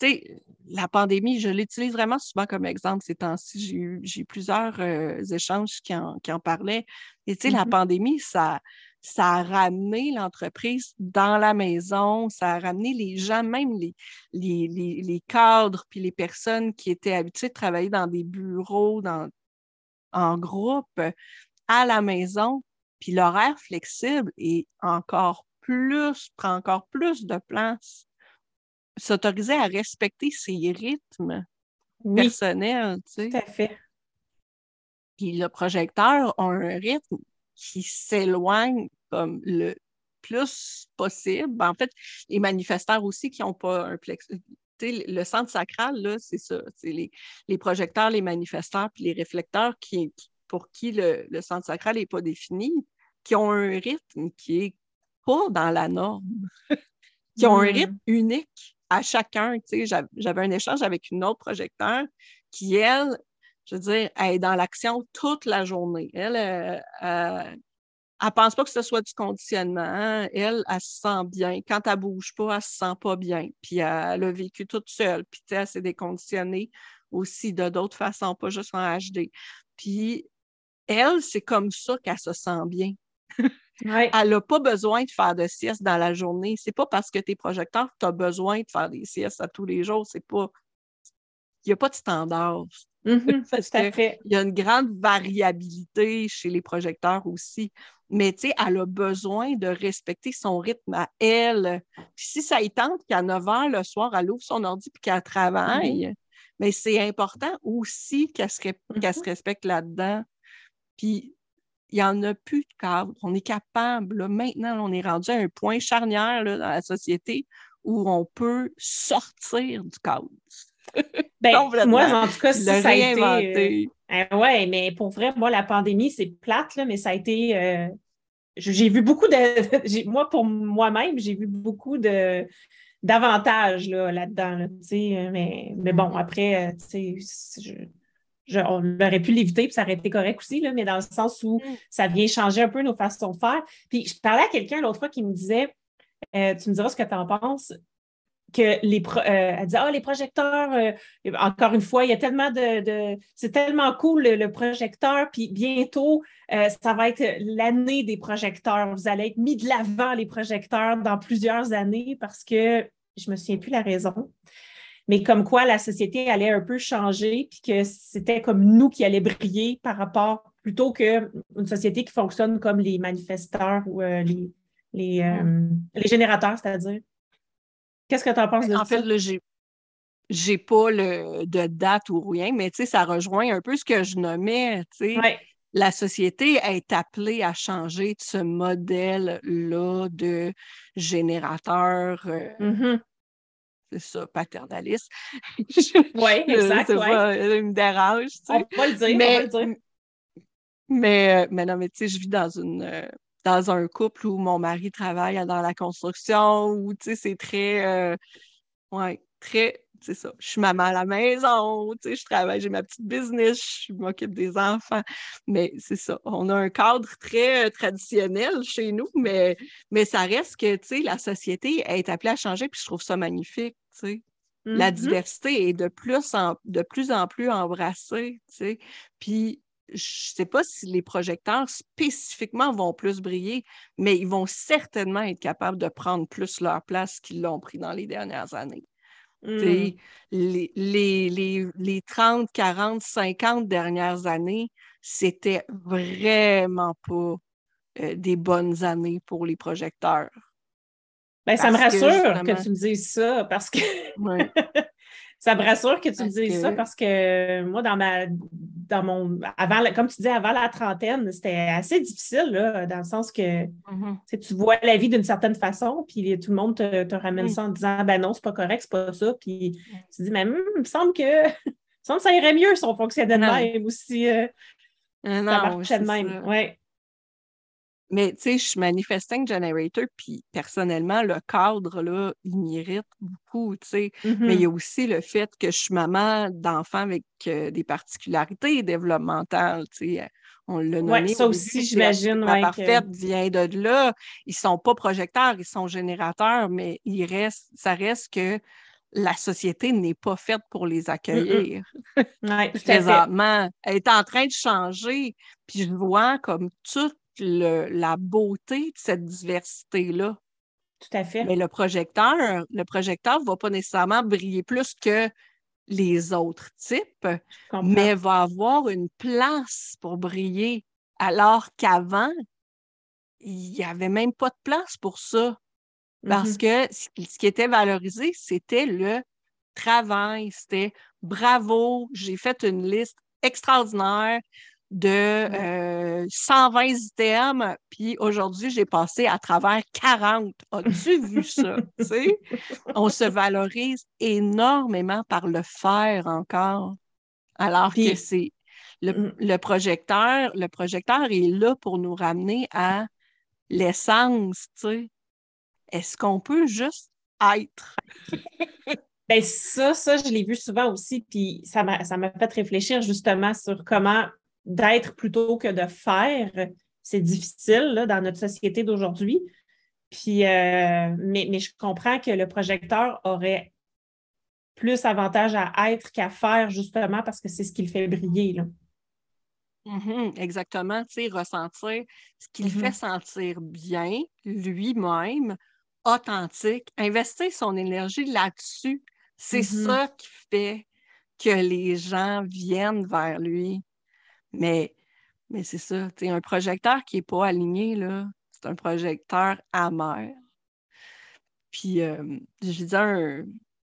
sais, la pandémie, je l'utilise vraiment souvent comme exemple ces temps-ci. J'ai eu, plusieurs euh, échanges qui en, qui en parlaient. Et tu sais, la mm-hmm. pandémie, ça, ça a ramené l'entreprise dans la maison, ça a ramené les gens, même les, les, cadres, puis les personnes qui étaient habituées de travailler dans des bureaux, dans, en groupe, à la maison. Puis l'horaire flexible est encore plus, prend encore plus de place. S'autoriser à respecter ses rythmes personnels. Tu sais. Tout à fait. Puis le projecteur a un rythme qui s'éloigne comme le plus possible. En fait, les manifestants aussi qui n'ont pas un plexus. Le centre sacral, là, c'est ça. Les, les, projecteurs, les manifestants, puis les réflecteurs qui, pour qui le, centre sacral n'est pas défini, qui ont un rythme qui est pas dans la norme, (laughs) qui ont un hmm. rythme unique à chacun. J'avais un échange avec une autre projecteur qui, elle, je veux dire, elle est dans l'action toute la journée. Elle, euh, euh, pense pas que ce soit du conditionnement. Hein. Elle, elle se sent bien. Quand elle bouge pas, elle se sent pas bien. Puis elle a vécu toute seule. Puis elle s'est déconditionnée aussi de d'autres façons, pas juste en HD. Puis elle, c'est comme ça qu'elle se sent bien. Elle n'a pas besoin de faire de sieste dans la journée. C'est pas parce que tu es projecteur que tu as besoin de faire des siestes à tous les jours. C'est pas. n'y a pas de standard. Mm-hmm, (laughs) Il y a une grande variabilité chez les projecteurs aussi. Mais tu sais, elle a besoin de respecter son rythme à elle. Puis si ça y tente qu'à 9 h le soir, elle ouvre son ordi et qu'elle travaille, mais c'est important aussi qu'elle se, mm-hmm. respecte là-dedans. Puis il n'y en a plus de cadre. On est capable, maintenant, on est rendu à un point charnière dans la société où on peut sortir du cadre. Ben, (laughs) moi, en tout cas, si ça a été. Euh, euh, ouais, mais pour vrai, moi, la pandémie, c'est plate, là, mais ça a été. Euh, j'ai vu beaucoup de. (laughs) moi, pour moi-même, j'ai vu beaucoup de d'avantages là-dedans. mais, mais bon, après, je, on aurait pu l'éviter, puis ça aurait été correct aussi, là, mais dans le sens où mm. ça vient changer un peu nos façons de faire. Puis je parlais à quelqu'un l'autre fois qui me disait Tu me diras ce que tu en penses que les euh, elle dit ah les projecteurs euh, encore une fois il y a tellement de, c'est tellement cool le, projecteur puis bientôt euh, ça va être l'année des projecteurs vous allez être mis de l'avant les projecteurs dans plusieurs années parce que je me souviens plus la raison mais comme quoi la société allait un peu changer puis que c'était comme nous qui allait briller par rapport plutôt qu'une société qui fonctionne comme les manifesteurs ou les les, les générateurs c'est-à-dire Qu'est-ce que tu en penses de en ça? En fait, j'ai j'ai pas le, de date ou rien, mais ça rejoint un peu ce que je nommais. La société est appelée à changer de ce modèle-là de générateur. Euh, mm-hmm. C'est ça, paternaliste. (laughs) oui, exact. Ouais. Pas, il me dérange. On va le dire. Mais, on va le dire. Mais, euh, mais non, mais tu sais, je vis dans une, euh, dans un couple où mon mari travaille dans la construction, où, tu sais, c'est très, euh, ouais, très, c'est ça, je suis maman à la maison, tu sais, je travaille, j'ai ma petite business, je m'occupe des enfants, mais c'est ça, on a un cadre très euh, traditionnel chez nous, mais, mais ça reste que, tu sais, la société est appelée à changer, puis je trouve ça magnifique, tu sais. La mm-hmm. diversité est de plus en, de plus, en plus embrassée, tu sais. Puis je ne sais pas si les projecteurs spécifiquement vont plus briller, mais ils vont certainement être capables de prendre plus leur place qu'ils l'ont pris dans les dernières années. Hmm. Les, les, les, 30, 40, 50 dernières années, c'était vraiment pas euh, des bonnes années pour les projecteurs. Ben, ça me rassure que, tu me dises ça parce que (laughs) ça me rassure que tu me dises ça parce que moi, dans ma dans mon avant comme tu dis, avant la trentaine, c'était assez difficile, là, dans le sens que mm-hmm. tu vois la vie d'une certaine façon, puis tout le monde te, ramène mm. ça en disant ben non, c'est pas correct, c'est pas ça. Puis tu dis, mais hum, il me semble que (laughs) semble ça irait mieux si on fonctionnait de même ou si euh, ça marchait de même. Ouais. Mais tu sais, je suis manifesting generator, puis personnellement, le cadre, là, il m'irrite beaucoup, tu sais. Mais il y a mm-hmm. aussi le fait que je suis maman d'enfants avec euh, des particularités développementales, tu sais. On l'a nommé. Oui, ça aussi, j'imagine. La parfaite vient de là. Ils ne sont pas projecteurs, ils sont générateurs, mais il reste, ça reste que la société n'est pas faite pour les accueillir. Oui, (laughs) Présentement, elle est en train de changer, puis je vois comme la beauté de cette diversité-là. Tout à fait. Mais le projecteur, le projecteur ne va pas nécessairement briller plus que les autres types, mais va avoir une place pour briller, alors qu'avant, il n'y avait même pas de place pour ça. Parce mm-hmm. que ce qui était valorisé, c'était le travail, c'était bravo, j'ai fait une liste extraordinaire, de 120 euh, items, puis aujourd'hui, j'ai passé à travers 40. As-tu vu ça? On se valorise énormément par le faire encore, alors que c'est mm. le, projecteur, le projecteur est là pour nous ramener à l'essence, Est-ce qu'on peut juste être? (laughs) Ben ça, ça, je l'ai vu souvent aussi, puis ça m'a fait réfléchir justement sur comment d'être plutôt que de faire, c'est difficile dans notre société d'aujourd'hui. Puis, euh, mais, je comprends que le projecteur aurait plus avantage à être qu'à faire, justement, parce que c'est ce qui le fait briller. Là. Mm-hmm, exactement, tu sais, ressentir ce qui le fait mm-hmm. sentir bien lui-même, authentique, investir son énergie là-dessus, c'est mm-hmm. ça qui fait que les gens viennent vers lui. Mais, mais c'est ça, un projecteur qui n'est pas aligné, là, c'est un projecteur amer. Puis euh, je, lisais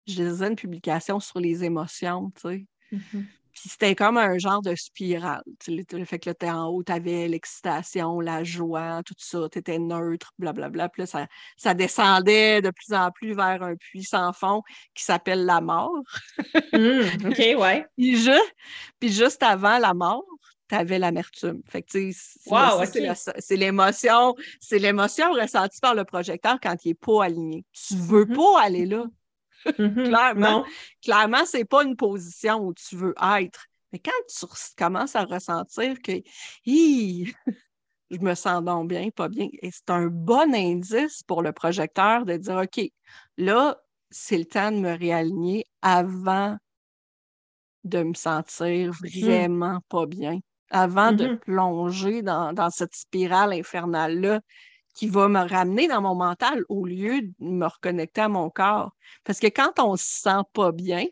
je lisais une publication sur les émotions, tu sais. Mm-hmm. Puis c'était comme un genre de spirale. Le fait que là, t'es en haut, t'avais l'excitation, la joie, tout ça, t'étais neutre, blablabla. Puis là, ça, ça, descendait de plus en plus vers un puits sans fond qui s'appelle la mort. Mmh, OK, ouais. (laughs) puis, juste, puis juste avant la mort, t'avais l'amertume. Fait que, tu c'est l'émotion, c'est l'émotion ressentie par le projecteur quand il n'est pas aligné. Tu veux mmh pas aller là. Mm-hmm. (laughs) clairement, clairement, c'est pas une position où tu veux être. Mais quand tu commences à ressentir que je me sens donc bien, pas bien, et c'est un bon indice pour le projecteur de dire OK, là, c'est le temps de me réaligner avant de me sentir mm. vraiment pas bien, avant de mm-hmm. plonger dans, dans cette spirale infernale-là qui va me ramener dans mon mental au lieu de me reconnecter à mon corps. Parce que quand on se sent pas bien,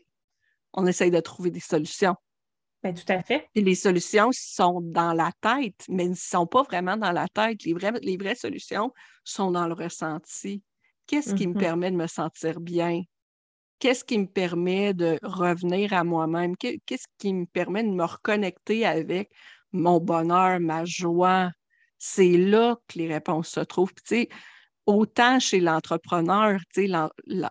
on essaye de trouver des solutions. Bien, tout à fait. Et les solutions sont dans la tête, mais elles ne sont pas vraiment dans la tête. Les vraies, les vraies solutions sont dans le ressenti. Qu'est-ce qui me mm-hmm. permet de me sentir bien? Qu'est-ce qui me permet de revenir à moi-même? Qu'est-ce qui me permet de me reconnecter avec mon bonheur, ma joie, c'est là que les réponses se trouvent. Puis, autant chez l'entrepreneur,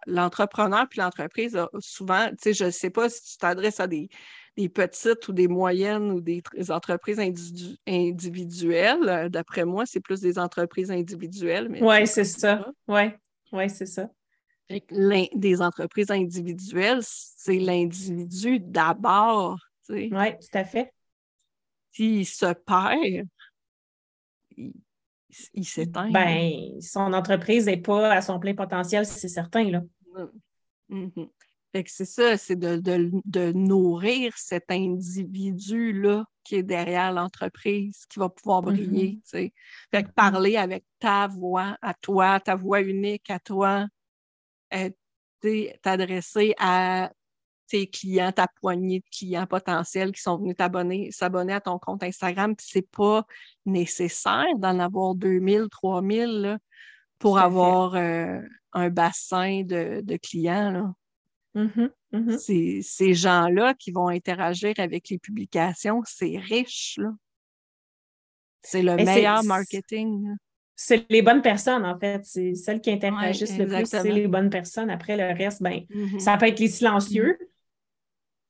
l'entrepreneur puis l'entreprise, souvent, je ne sais pas si tu t'adresses à des, petites ou des moyennes ou des, entreprises individuelles. D'après moi, c'est plus des entreprises individuelles. Oui, c'est ça. Oui, ouais, c'est ça. Des entreprises individuelles, c'est l'individu d'abord. Oui, tout à fait. S'il se perd, il, s'éteint. Ben, son entreprise n'est pas à son plein potentiel, c'est certain. Là. Mm-hmm. c'est ça, c'est de, nourrir cet individu-là qui est derrière l'entreprise, qui va pouvoir mm-hmm. briller. Fait que mm-hmm. parler avec ta voix à toi, ta voix unique à toi, t'adresser à tes clients, ta poignée de clients potentiels qui sont venus t'abonner, s'abonner à ton compte Instagram, puis c'est pas nécessaire d'en avoir 2000, 3000 pour avoir euh, un bassin de, clients. Là. Mm-hmm, mm-hmm. Ces gens-là qui vont interagir avec les publications, c'est riche. C'est le meilleur marketing. C'est les bonnes personnes, en fait. C'est celles qui interagissent le plus, c'est les bonnes personnes. Après, le reste, ben, mm-hmm. ça peut être les silencieux,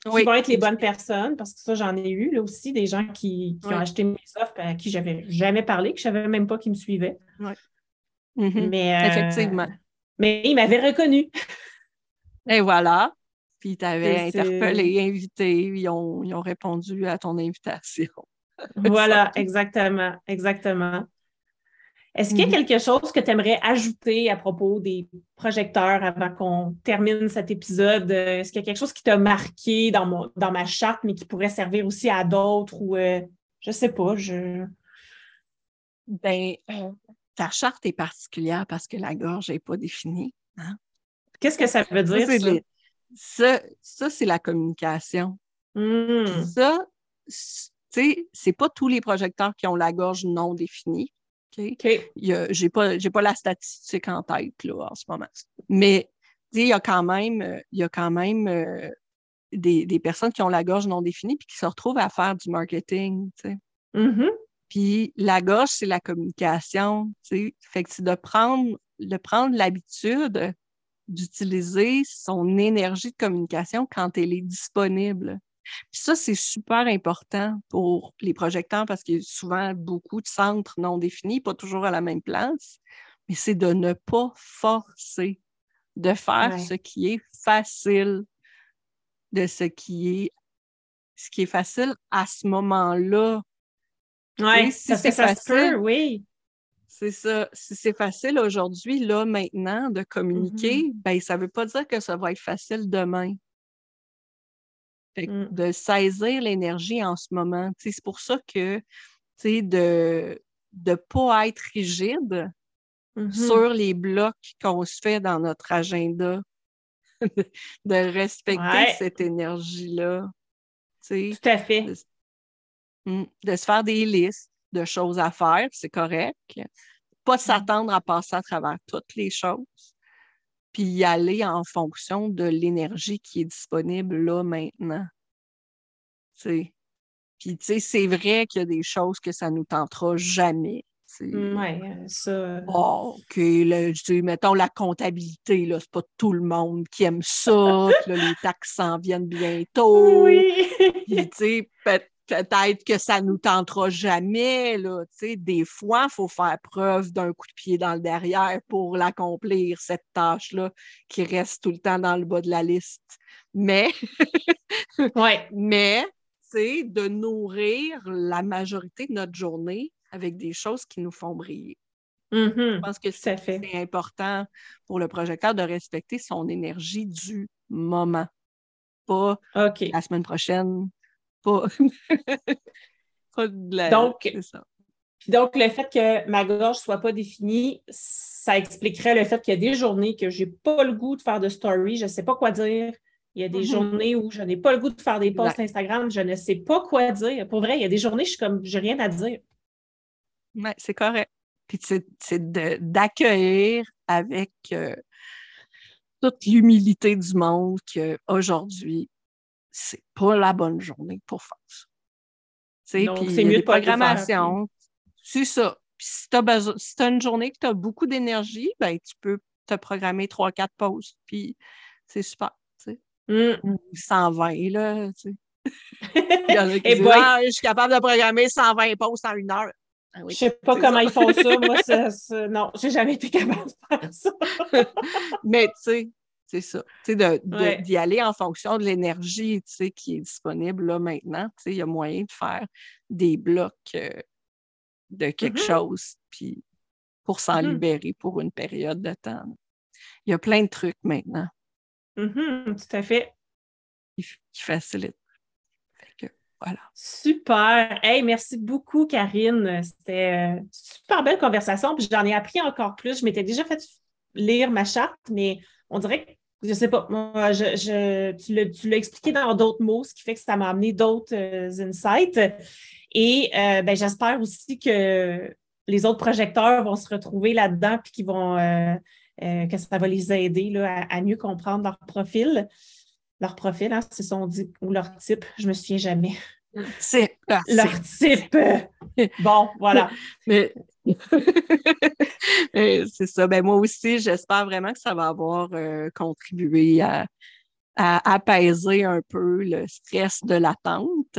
qui vont être les bonnes personnes, parce que ça, j'en ai eu là aussi, des gens qui, ont acheté mes offres à qui j'avais jamais parlé, que je ne savais même pas qu'ils me suivaient. Oui. Mm-hmm. Mais, euh, Effectivement. Mais ils m'avaient reconnu. Et voilà. Puis tu avais interpellé, invité, ils ont, ils ont répondu à ton invitation. voilà, (laughs) exactement, exactement. Est-ce qu'il y a mm-hmm. quelque chose que tu aimerais ajouter à propos des projecteurs avant qu'on termine cet épisode? Euh, est-ce qu'il y a quelque chose qui t'a marqué dans, mon, dans ma charte, mais qui pourrait servir aussi à d'autres ou euh, je sais pas, je. Ben, euh, ta charte est particulière parce que la gorge n'est pas définie. Hein? Qu'est-ce que ça veut dire? Ça, ça, c'est la communication. Hmm. Ça, tu sais, c'est pas tous les projecteurs qui ont la gorge non définie. Je n'ai pas, pas la statistique en tête là, en ce moment. Mais il y a quand même, il y a quand même euh, des, personnes qui ont la gorge non définie puis qui se retrouvent à faire du marketing. Mm-hmm. Puis la gorge, c'est la communication. Fait que c'est de prendre, de prendre l'habitude d'utiliser son énergie de communication quand elle est disponible ça, c'est super important pour les projecteurs parce qu'il y a souvent beaucoup de centres non définis, pas toujours à la même place, mais c'est de ne pas forcer, de faire ce qui est facile, de ce qui est ce qui est facile à ce moment-là. Oui, si c'est facile, oui. C'est ça. Si c'est facile aujourd'hui, là, maintenant, de communiquer, mm-hmm. ben, ça ne veut pas dire que ça va être facile demain. Mmh. De saisir l'énergie en ce moment. C'est pour ça que de ne pas être rigide mmh sur les blocs qu'on se fait dans notre agenda. (laughs) de respecter cette énergie-là. Tout à fait. Hmm, de, se faire des listes de choses à faire, c'est correct. Pas de s'attendre à passer à travers toutes les choses, puis y aller en fonction de l'énergie qui est disponible là maintenant. Puis, tu sais, c'est vrai qu'il y a des choses que ça nous tentera jamais. Mm, oui, euh, ça. Oh, OK, mettons la comptabilité, là, c'est pas tout le monde qui aime ça, (laughs) les taxes s'en viennent bientôt. Oui. tu sais, peut-être que ça nous tentera jamais, là, des fois, il faut faire preuve d'un coup de pied dans le derrière pour l'accomplir, cette tâche-là, qui reste tout le temps dans le bas de la liste. Mais, (laughs) ouais. mais, de nourrir la majorité de notre journée avec des choses qui nous font briller. Mm-hmm. Je pense que c'est important pour le projecteur de respecter son énergie du moment. Pas la semaine prochaine, (laughs) pas, de la... Donc, Puis donc, le fait que ma gorge ne soit pas définie, ça expliquerait le fait qu'il y a des journées que je n'ai pas le goût de faire de story, je ne sais pas quoi dire. Il y a des mm-hmm. journées où je n'ai pas le goût de faire des posts Instagram, je ne sais pas quoi dire. Pour vrai, il y a des journées où je suis comme, j'ai rien à dire. Oui, c'est correct. Puis c'est d'accueillir avec euh, toute l'humilité du monde qu'aujourd'hui, c'est pas la bonne journée pour faire ça. C'est mieux de programmation. C'est ça. Puis si tu as, une journée que tu as beaucoup d'énergie, ben, tu peux te programmer trois, quatre pauses. Puis c'est super. Tu sais. Mm. 120, là. Tu sais. (laughs) Il y en a qui disent, ah, je suis capable de programmer 120 pauses en une heure. Je ah ne je sais pas comment ils font ça. Moi, (laughs) non, j'ai jamais été capable de faire ça. (laughs) Mais tu sais, c'est ça. Tu sais, d'y aller en fonction de l'énergie, tu sais, qui est disponible là maintenant. Tu sais, il y a moyen de faire des blocs euh, de quelque mm-hmm. chose, puis pour s'en mm-hmm. libérer pour une période de temps. Il y a plein de trucs maintenant. Mm-hmm, tout à fait. Qui, qui facilitent. Voilà. Super. Hey, merci beaucoup, Karine. C'était une euh, super belle conversation. Puis j'en ai appris encore plus. Je m'étais déjà fait lire ma charte, mais on dirait que, je sais pas, moi, je, tu l'as expliqué dans d'autres mots, ce qui fait que ça m'a amené d'autres euh, insights. Et euh, ben, j'espère aussi que les autres projecteurs vont se retrouver là-dedans puis qu'ils vont que ça va les aider là, à, mieux comprendre leur profil leur profil, hein, c'est son dit, ou leur type, je me souviens jamais. C'est (laughs) leur type. bon, voilà. Mais, (laughs) c'est ça. Ben, moi aussi, j'espère vraiment que ça va avoir euh, contribué à, apaiser un peu le stress de l'attente.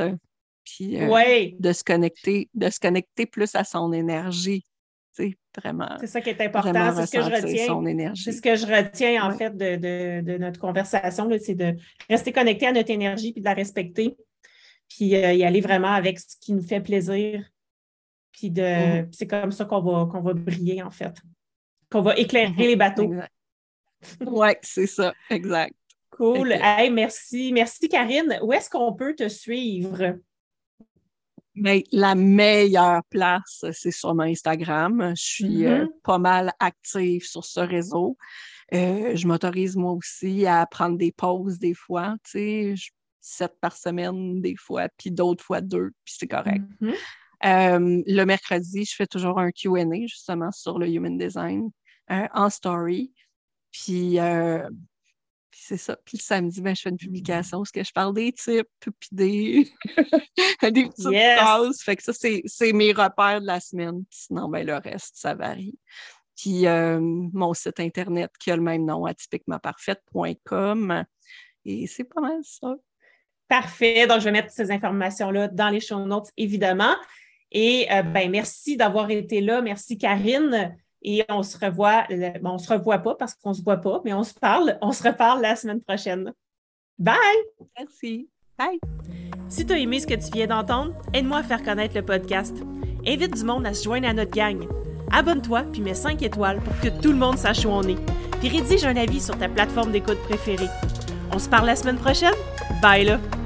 Puis euh, de se connecter, de se connecter plus à son énergie vraiment. C'est ça qui est important, c'est ce que je retiens. C'est ce que je retiens en fait de, notre conversation, c'est de rester connecté à notre énergie puis de la respecter, puis euh, y aller vraiment avec ce qui nous fait plaisir. Puis de mm-hmm. c'est comme ça qu'on va, qu'on va briller en fait, qu'on va éclairer les bateaux. (laughs) Oui, c'est ça, exact. Cool. merci. Merci, Karine. Où est-ce qu'on peut te suivre? Mais la meilleure place, c'est sur mon Instagram. Je suis euh, mm-hmm. pas mal active sur ce réseau. Euh, je m'autorise moi aussi à prendre des pauses des fois, tu sais, sept par semaine des fois, puis d'autres fois deux, puis c'est correct. Mm-hmm. Euh, le mercredi, je fais toujours un Q&A justement sur le Human Design en story. Puis puis c'est ça. Puis le samedi, ben, je fais une publication où je parle des types, puis des, (laughs) des petites phrases. Fait que ça, c'est mes repères de la semaine. Sinon, ben, le reste, ça varie. Puis euh, mon site Internet qui a le même nom, atypiquementparfaite.com. Et c'est pas mal ça. Parfait. Donc, je vais mettre ces informations-là dans les show notes, évidemment. Et euh, ben, merci d'avoir été là. Merci, Karine. Et on se revoit, bon, on se revoit pas parce qu'on se voit pas, mais on se parle, on se reparle la semaine prochaine. Bye! Merci. Bye! Si tu as aimé ce que tu viens d'entendre, aide-moi à faire connaître le podcast. Invite du monde à se joindre à notre gang. Abonne-toi puis mets 5 étoiles pour que tout le monde sache où on est. Puis rédige un avis sur ta plateforme d'écoute préférée. On se parle la semaine prochaine? Bye là!